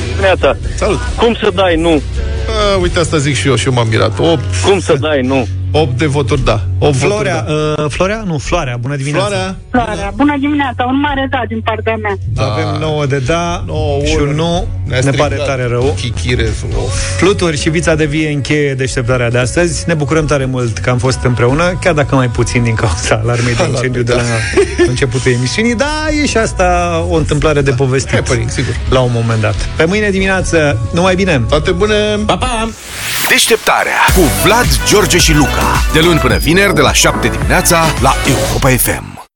Speaker 17: Dimineața.
Speaker 3: Salut.
Speaker 17: Cum să dai nu?
Speaker 3: Ah, uite, asta zic și eu și eu m-am mirat. 8,
Speaker 17: Cum să dai nu?
Speaker 3: 8 de voturi, da. 8
Speaker 2: Florea,
Speaker 3: voturi, da.
Speaker 2: uh, Florea? Nu, Floarea, bună dimineața
Speaker 3: Floarea,
Speaker 10: Floarea, bună dimineața, un mare da din partea mea.
Speaker 2: da. Avem 9 de da
Speaker 3: Nouă,
Speaker 2: și un nu
Speaker 3: ne-a
Speaker 2: Ne pare
Speaker 3: stricat.
Speaker 2: tare rău
Speaker 3: Chichire. Of.
Speaker 2: Fluturi și Vița de Vie încheie deșteptarea de astăzi. Ne bucurăm tare mult că am fost împreună, chiar dacă mai puțin din cauza alarmei de incendiu de la începutul emisiunii, dar e și asta o întâmplare de povestit
Speaker 3: Happening, sigur.
Speaker 2: la un moment dat. Pe mâine dimineață, numai bine!
Speaker 3: Toate bune!
Speaker 4: Pa, pa!
Speaker 1: Deșteptarea cu Vlad, George și Luca. De luni până vineri, de la 7 dimineața, la Europa FM.